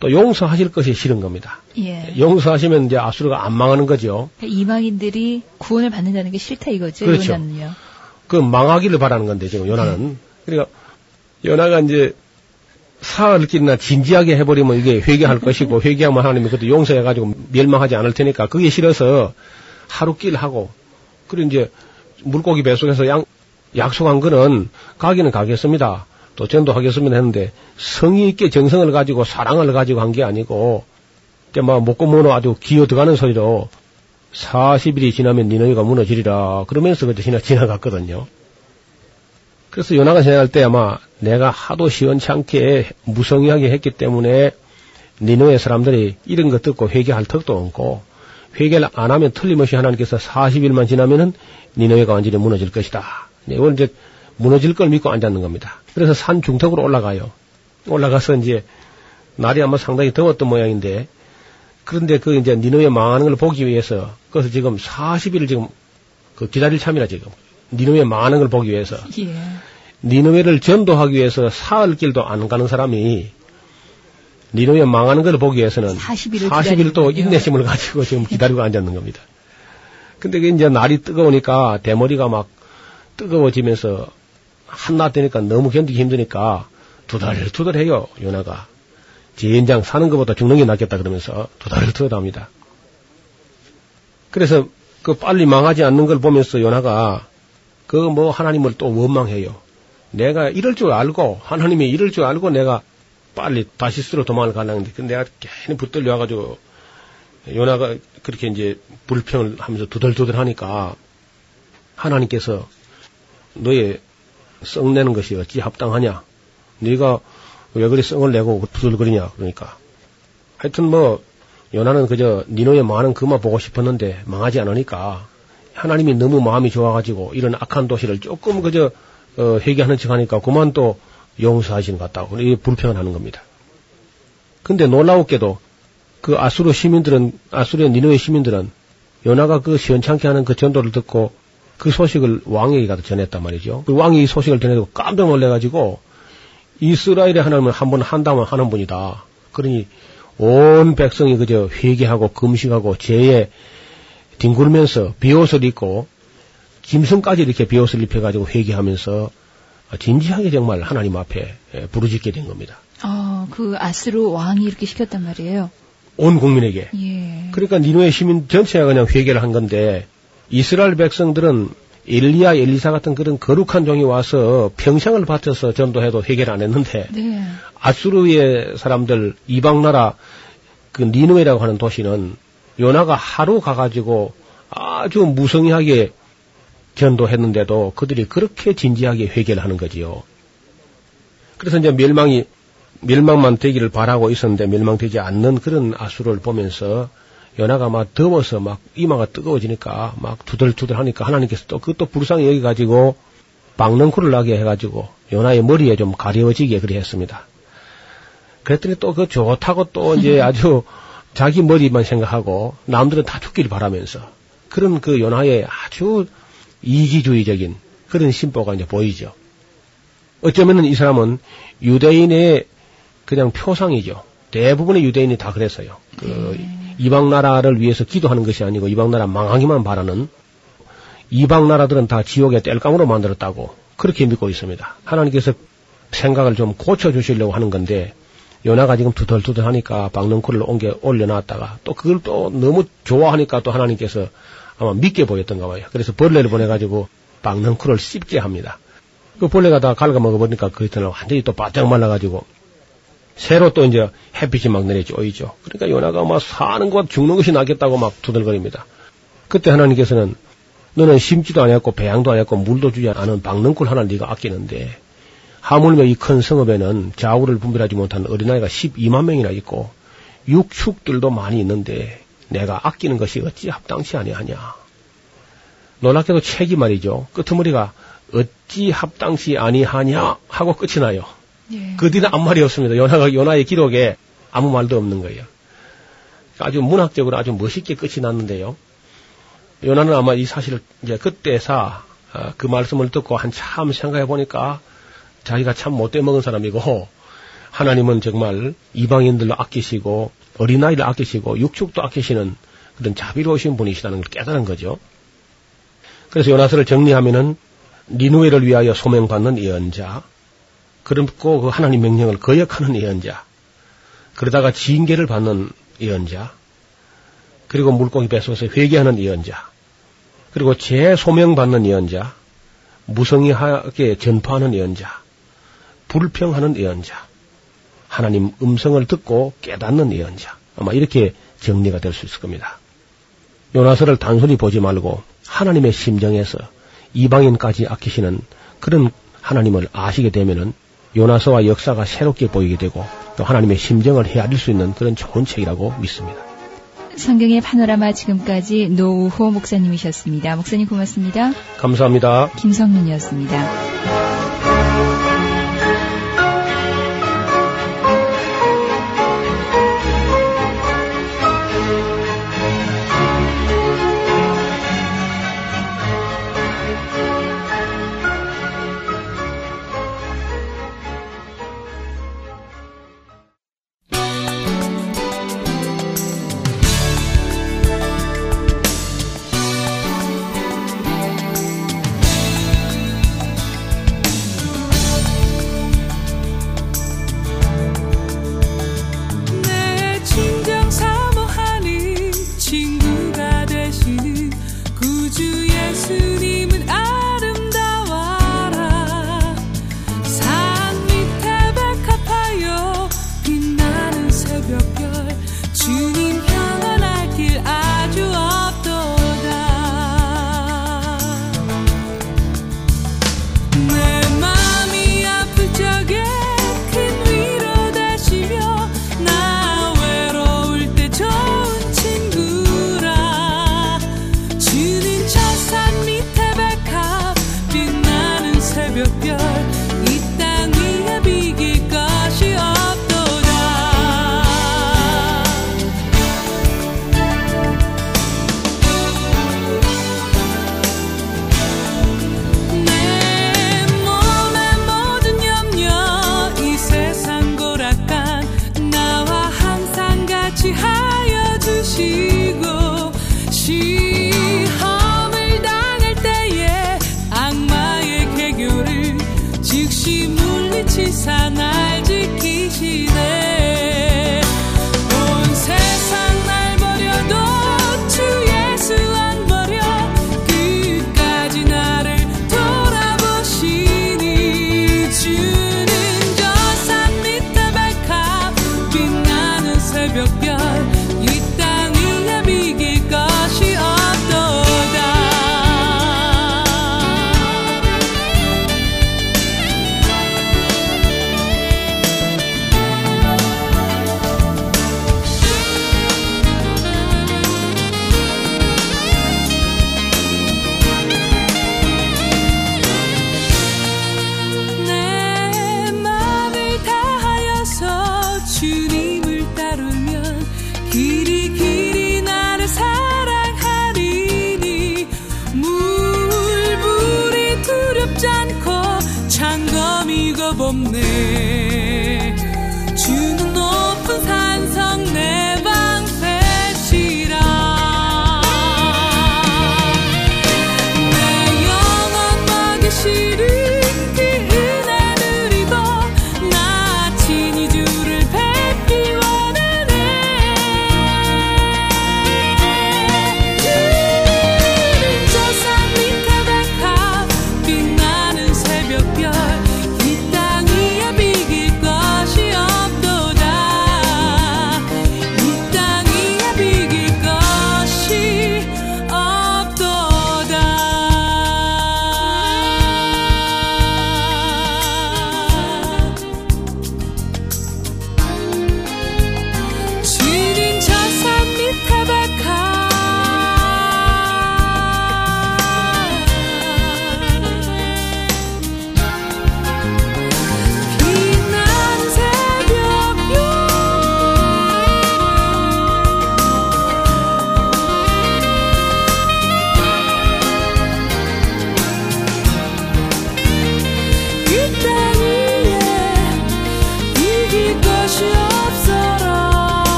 또 용서하실 것이 싫은 겁니다. 예. 용서하시면 이제 아수르가 안 망하는 거죠. 이방인들이 구원을 받는다는 게 싫다 이거죠. 그렇죠. 요나는요. 그 망하기를 바라는 건데 지금 요나는 그러니까 요나가 이제 사흘길이나 진지하게 해버리면 이게 회개할 것이고 <laughs> 회개하면 하나님이 그것도 용서해가지고 멸망하지 않을 테니까 그게 싫어서 하루길 하고 그리고 이제 물고기 뱃속에서 양, 약속한 거는 가기는 가겠습니다. 또 전도하겠습니다 했는데 성의 있게 정성을 가지고 사랑을 가지고 한 게 아니고 막 먹고 먹어 아주 기어 들어가는 소리로 40일이 지나면 니너희가 무너지리라 그러면서 그때 지나, 지나갔거든요. 그래서 요나가 생각할 때 아마 내가 하도 시원찮게 무성의하게 했기 때문에 니너의 사람들이 이런 거 듣고 회개할 턱도 없고 회개를 안 하면 틀림없이 하나님께서 40일만 지나면은 니너회가 완전히 무너질 것이다. 네, 이걸 이제 무너질 걸 믿고 앉았는 겁니다. 그래서 산 중턱으로 올라가요. 올라가서 이제 날이 아마 상당히 더웠던 모양인데 그런데 그 이제 니누에 망하는 걸 보기 위해서 그래서 지금 40일을 지금 그 기다릴 참이라 지금 니누에 망하는 걸 보기 위해서 예. 니누에를 전도하기 위해서 사흘 길도 안 가는 사람이 니누에 망하는 걸 보기 위해서는 40일을 40일 또. 인내심을 가지고 지금 기다리고 앉았는 겁니다. 근데 그 이제 날이 뜨거우니까 대머리가 막 뜨거워지면서 한낮 되니까 너무 견디기 힘드니까 두달두달 해요 요나가 지인장 사는 것보다 죽는 게 낫겠다 그러면서 두달두달 합니다. 그래서 그 빨리 망하지 않는 걸 보면서 요나가 그 뭐 하나님을 또 원망해요. 내가 이럴 줄 알고 하나님이 이럴 줄 알고 내가 빨리 다시스로 도망을 가려는데 근데 내가 괜히 붙들려 와가지고 요나가 그렇게 이제 불평을 하면서 두들두들 하니까 하나님께서 너의 썩내는 것이 어찌 합당하냐? 네가 왜 그리 썩을 내고 두들거리냐? 그러니까 하여튼 뭐 요나는 그저 니노의 망하는 그만 보고 싶었는데 망하지 않으니까 하나님이 너무 마음이 좋아가지고 이런 악한 도시를 조금 그저 어, 회개하는 척하니까 그만 또 용서하시는 것 같다고 이 불평을 하는 겁니다. 근데 놀라웠게도 그 아수르 시민들은 아수르의 니노의 시민들은 요나가 그 시원찮게 하는 그 전도를 듣고 그 소식을 왕에게 가서 전했단 말이죠. 그 왕이 이 소식을 전해도 깜짝 놀래가지고 이스라엘의 하나님은 한번 한다면 하는 분이다. 그러니 온 백성이 그저 회개하고 금식하고 죄에 뒹굴면서 비옷을 입고 짐승까지 이렇게 비옷을 입혀가지고 회개하면서 진지하게 정말 하나님 앞에 예, 부르짖게 된 겁니다. 어, 그 아스로 왕이 이렇게 시켰단 말이에요. 온 국민에게. 예. 그러니까 니누의 시민 전체가 그냥 회개를 한 건데 이스라엘 백성들은 엘리야, 엘리사 같은 그런 거룩한 종이 와서 평생을 바쳐서 전도해도 해결 안 했는데 네. 아수르의 사람들 이방 나라 그 니누에라고 하는 도시는 요나가 하루 가가지고 아주 무성의하게 전도했는데도 그들이 그렇게 진지하게 회개를 하는 거지요. 그래서 이제 멸망이 멸망만 되기를 바라고 있었는데 멸망되지 않는 그런 아수를 보면서 연하가 막 더워서 막 이마가 뜨거워지니까 막 두들두들 하니까 하나님께서 또 그것도 불쌍히 여기가지고 박능쿨을 나게 해가지고 연하의 머리에 좀 가려워지게 그리 했습니다. 그랬더니 또 그 좋다고 또 이제 <laughs> 아주 자기 머리만 생각하고 남들은 다 죽기를 바라면서 그런 그 연하의 아주 이기주의적인 그런 심보가 이제 보이죠. 어쩌면은 이 사람은 유대인의 그냥 표상이죠. 대부분의 유대인이 다 그랬어요. 그 이방 나라를 위해서 기도하는 것이 아니고 이방 나라 망하기만 바라는 이방 나라들은 다 지옥의 땔감으로 만들었다고 그렇게 믿고 있습니다. 하나님께서 생각을 좀 고쳐 주시려고 하는 건데 요나가 지금 두덜두덜 하니까 박능쿨을 옮겨 올려놨다가 또 그걸 또 너무 좋아하니까 또 하나님께서 아마 믿게 보였던가 봐요. 그래서 벌레를 보내가지고 박능쿨을 씹게 합니다. 그 벌레가 다 갉아먹어보니까 그 이튿날 완전히 또 바짝 말라가지고 새로 또 이제 햇빛이 막 내려쬐이죠. 그러니까 요나가 막 사는 것 죽는 것이 낫겠다고 막 두들거립니다. 그때 하나님께서는 너는 심지도 아니었고 배양도 아니었고 물도 주지 않은 박능쿨 하나 네가 아끼는데 하물며 이 큰 성읍에는 좌우를 분별하지 못한 어린아이가 12만 명이나 있고 육축들도 많이 있는데 내가 아끼는 것이 어찌 합당치 아니하냐. 놀랍게도 책이 말이죠. 끄트머리가 어찌 합당치 아니하냐 하고 끝이 나요. 예. 그 뒤는 아무 말이 없습니다. 요나가, 요나의 기록에 아무 말도 없는 거예요. 아주 문학적으로 아주 멋있게 끝이 났는데요. 요나는 아마 이 사실을 이제 그때사 어, 그 말씀을 듣고 한참 생각해 보니까 자기가 참 못돼 먹은 사람이고 하나님은 정말 이방인들로 아끼시고 어린아이를 아끼시고 육축도 아끼시는 그런 자비로우신 분이시라는 걸 깨달은 거죠. 그래서 요나서를 정리하면은 니누에를 위하여 소명받는 예언자, 그리고 그 하나님 명령을 거역하는 예언자, 그러다가 징계를 받는 예언자, 그리고 물고기 뱃속에서 회개하는 예언자, 그리고 재소명받는 예언자, 무성의하게 전파하는 예언자, 불평하는 예언자, 하나님 음성을 듣고 깨닫는 예언자, 아마 이렇게 정리가 될 수 있을 겁니다. 요나서를 단순히 보지 말고 하나님의 심정에서 이방인까지 아끼시는 그런 하나님을 아시게 되면은 요나서와 역사가 새롭게 보이게 되고 또 하나님의 심정을 헤아릴 수 있는 그런 좋은 책이라고 믿습니다. 성경의 파노라마 지금까지 노우호 목사님이셨습니다. 목사님 고맙습니다. 감사합니다. 김성윤이었습니다.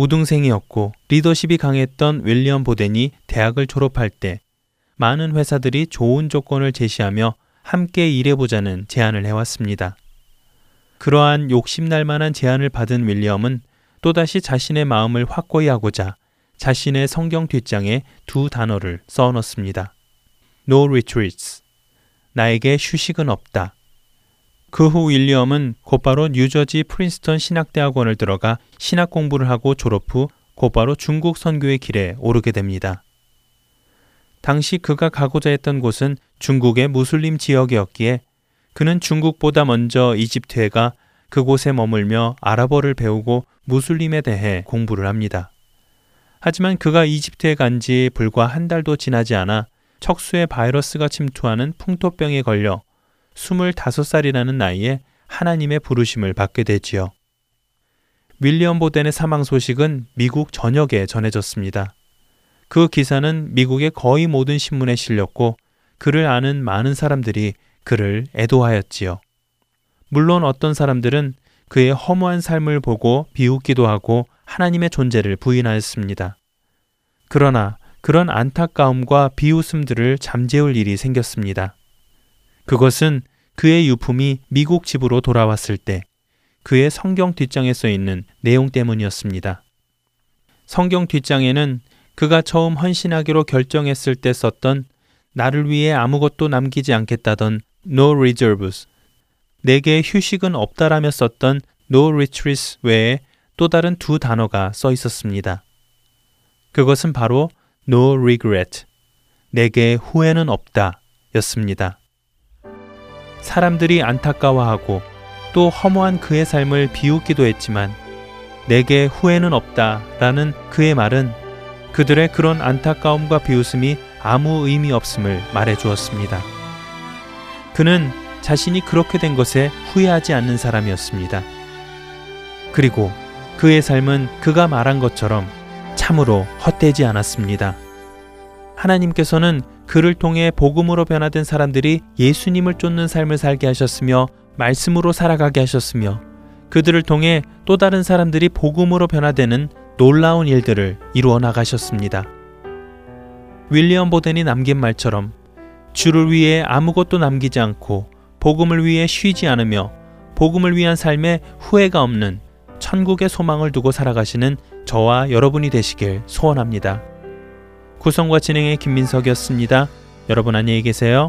우등생이었고 리더십이 강했던 윌리엄 보덴이 대학을 졸업할 때 많은 회사들이 좋은 조건을 제시하며 함께 일해보자는 제안을 해왔습니다. 그러한 욕심날 만한 제안을 받은 윌리엄은 또다시 자신의 마음을 확고히 하고자 자신의 성경 뒷장에 두 단어를 써 넣습니다. No retreats. 나에게 휴식은 없다. 그 후 윌리엄은 곧바로 뉴저지 프린스턴 신학대학원을 들어가 신학 공부를 하고 졸업 후 곧바로 중국 선교의 길에 오르게 됩니다. 당시 그가 가고자 했던 곳은 중국의 무슬림 지역이었기에 그는 중국보다 먼저 이집트에 가 그곳에 머물며 아랍어를 배우고 무슬림에 대해 공부를 합니다. 하지만 그가 이집트에 간 지 불과 한 달도 지나지 않아 척수에 바이러스가 침투하는 풍토병에 걸려 25살이라는 나이에 하나님의 부르심을 받게 되지요. 윌리엄 보덴의 사망 소식은 미국 전역에 전해졌습니다. 그 기사는 미국의 거의 모든 신문에 실렸고 그를 아는 많은 사람들이 그를 애도하였지요. 물론 어떤 사람들은 그의 허무한 삶을 보고 비웃기도 하고 하나님의 존재를 부인하였습니다. 그러나 그런 안타까움과 비웃음들을 잠재울 일이 생겼습니다. 그것은 그의 유품이 미국 집으로 돌아왔을 때 그의 성경 뒷장에 써 있는 내용 때문이었습니다. 성경 뒷장에는 그가 처음 헌신하기로 결정했을 때 썼던 나를 위해 아무것도 남기지 않겠다던 No reserves, 내게 휴식은 없다라며 썼던 No retreats 외에 또 다른 두 단어가 써 있었습니다. 그것은 바로 No regret, 내게 후회는 없다 였습니다. 사람들이 안타까워하고 또 허무한 그의 삶을 비웃기도 했지만 내게 후회는 없다 라는 그의 말은 그들의 그런 안타까움과 비웃음이 아무 의미 없음을 말해 주었습니다. 그는 자신이 그렇게 된 것에 후회하지 않는 사람이었습니다. 그리고 그의 삶은 그가 말한 것처럼 참으로 헛되지 않았습니다. 하나님께서는 그를 통해 복음으로 변화된 사람들이 예수님을 쫓는 삶을 살게 하셨으며 말씀으로 살아가게 하셨으며 그들을 통해 또 다른 사람들이 복음으로 변화되는 놀라운 일들을 이루어 나가셨습니다. 윌리엄 보덴이 남긴 말처럼 주를 위해 아무것도 남기지 않고 복음을 위해 쉬지 않으며 복음을 위한 삶에 후회가 없는 천국의 소망을 두고 살아가시는 저와 여러분이 되시길 소원합니다. 구성과 진행의 김민석이었습니다. 여러분 안녕히 계세요.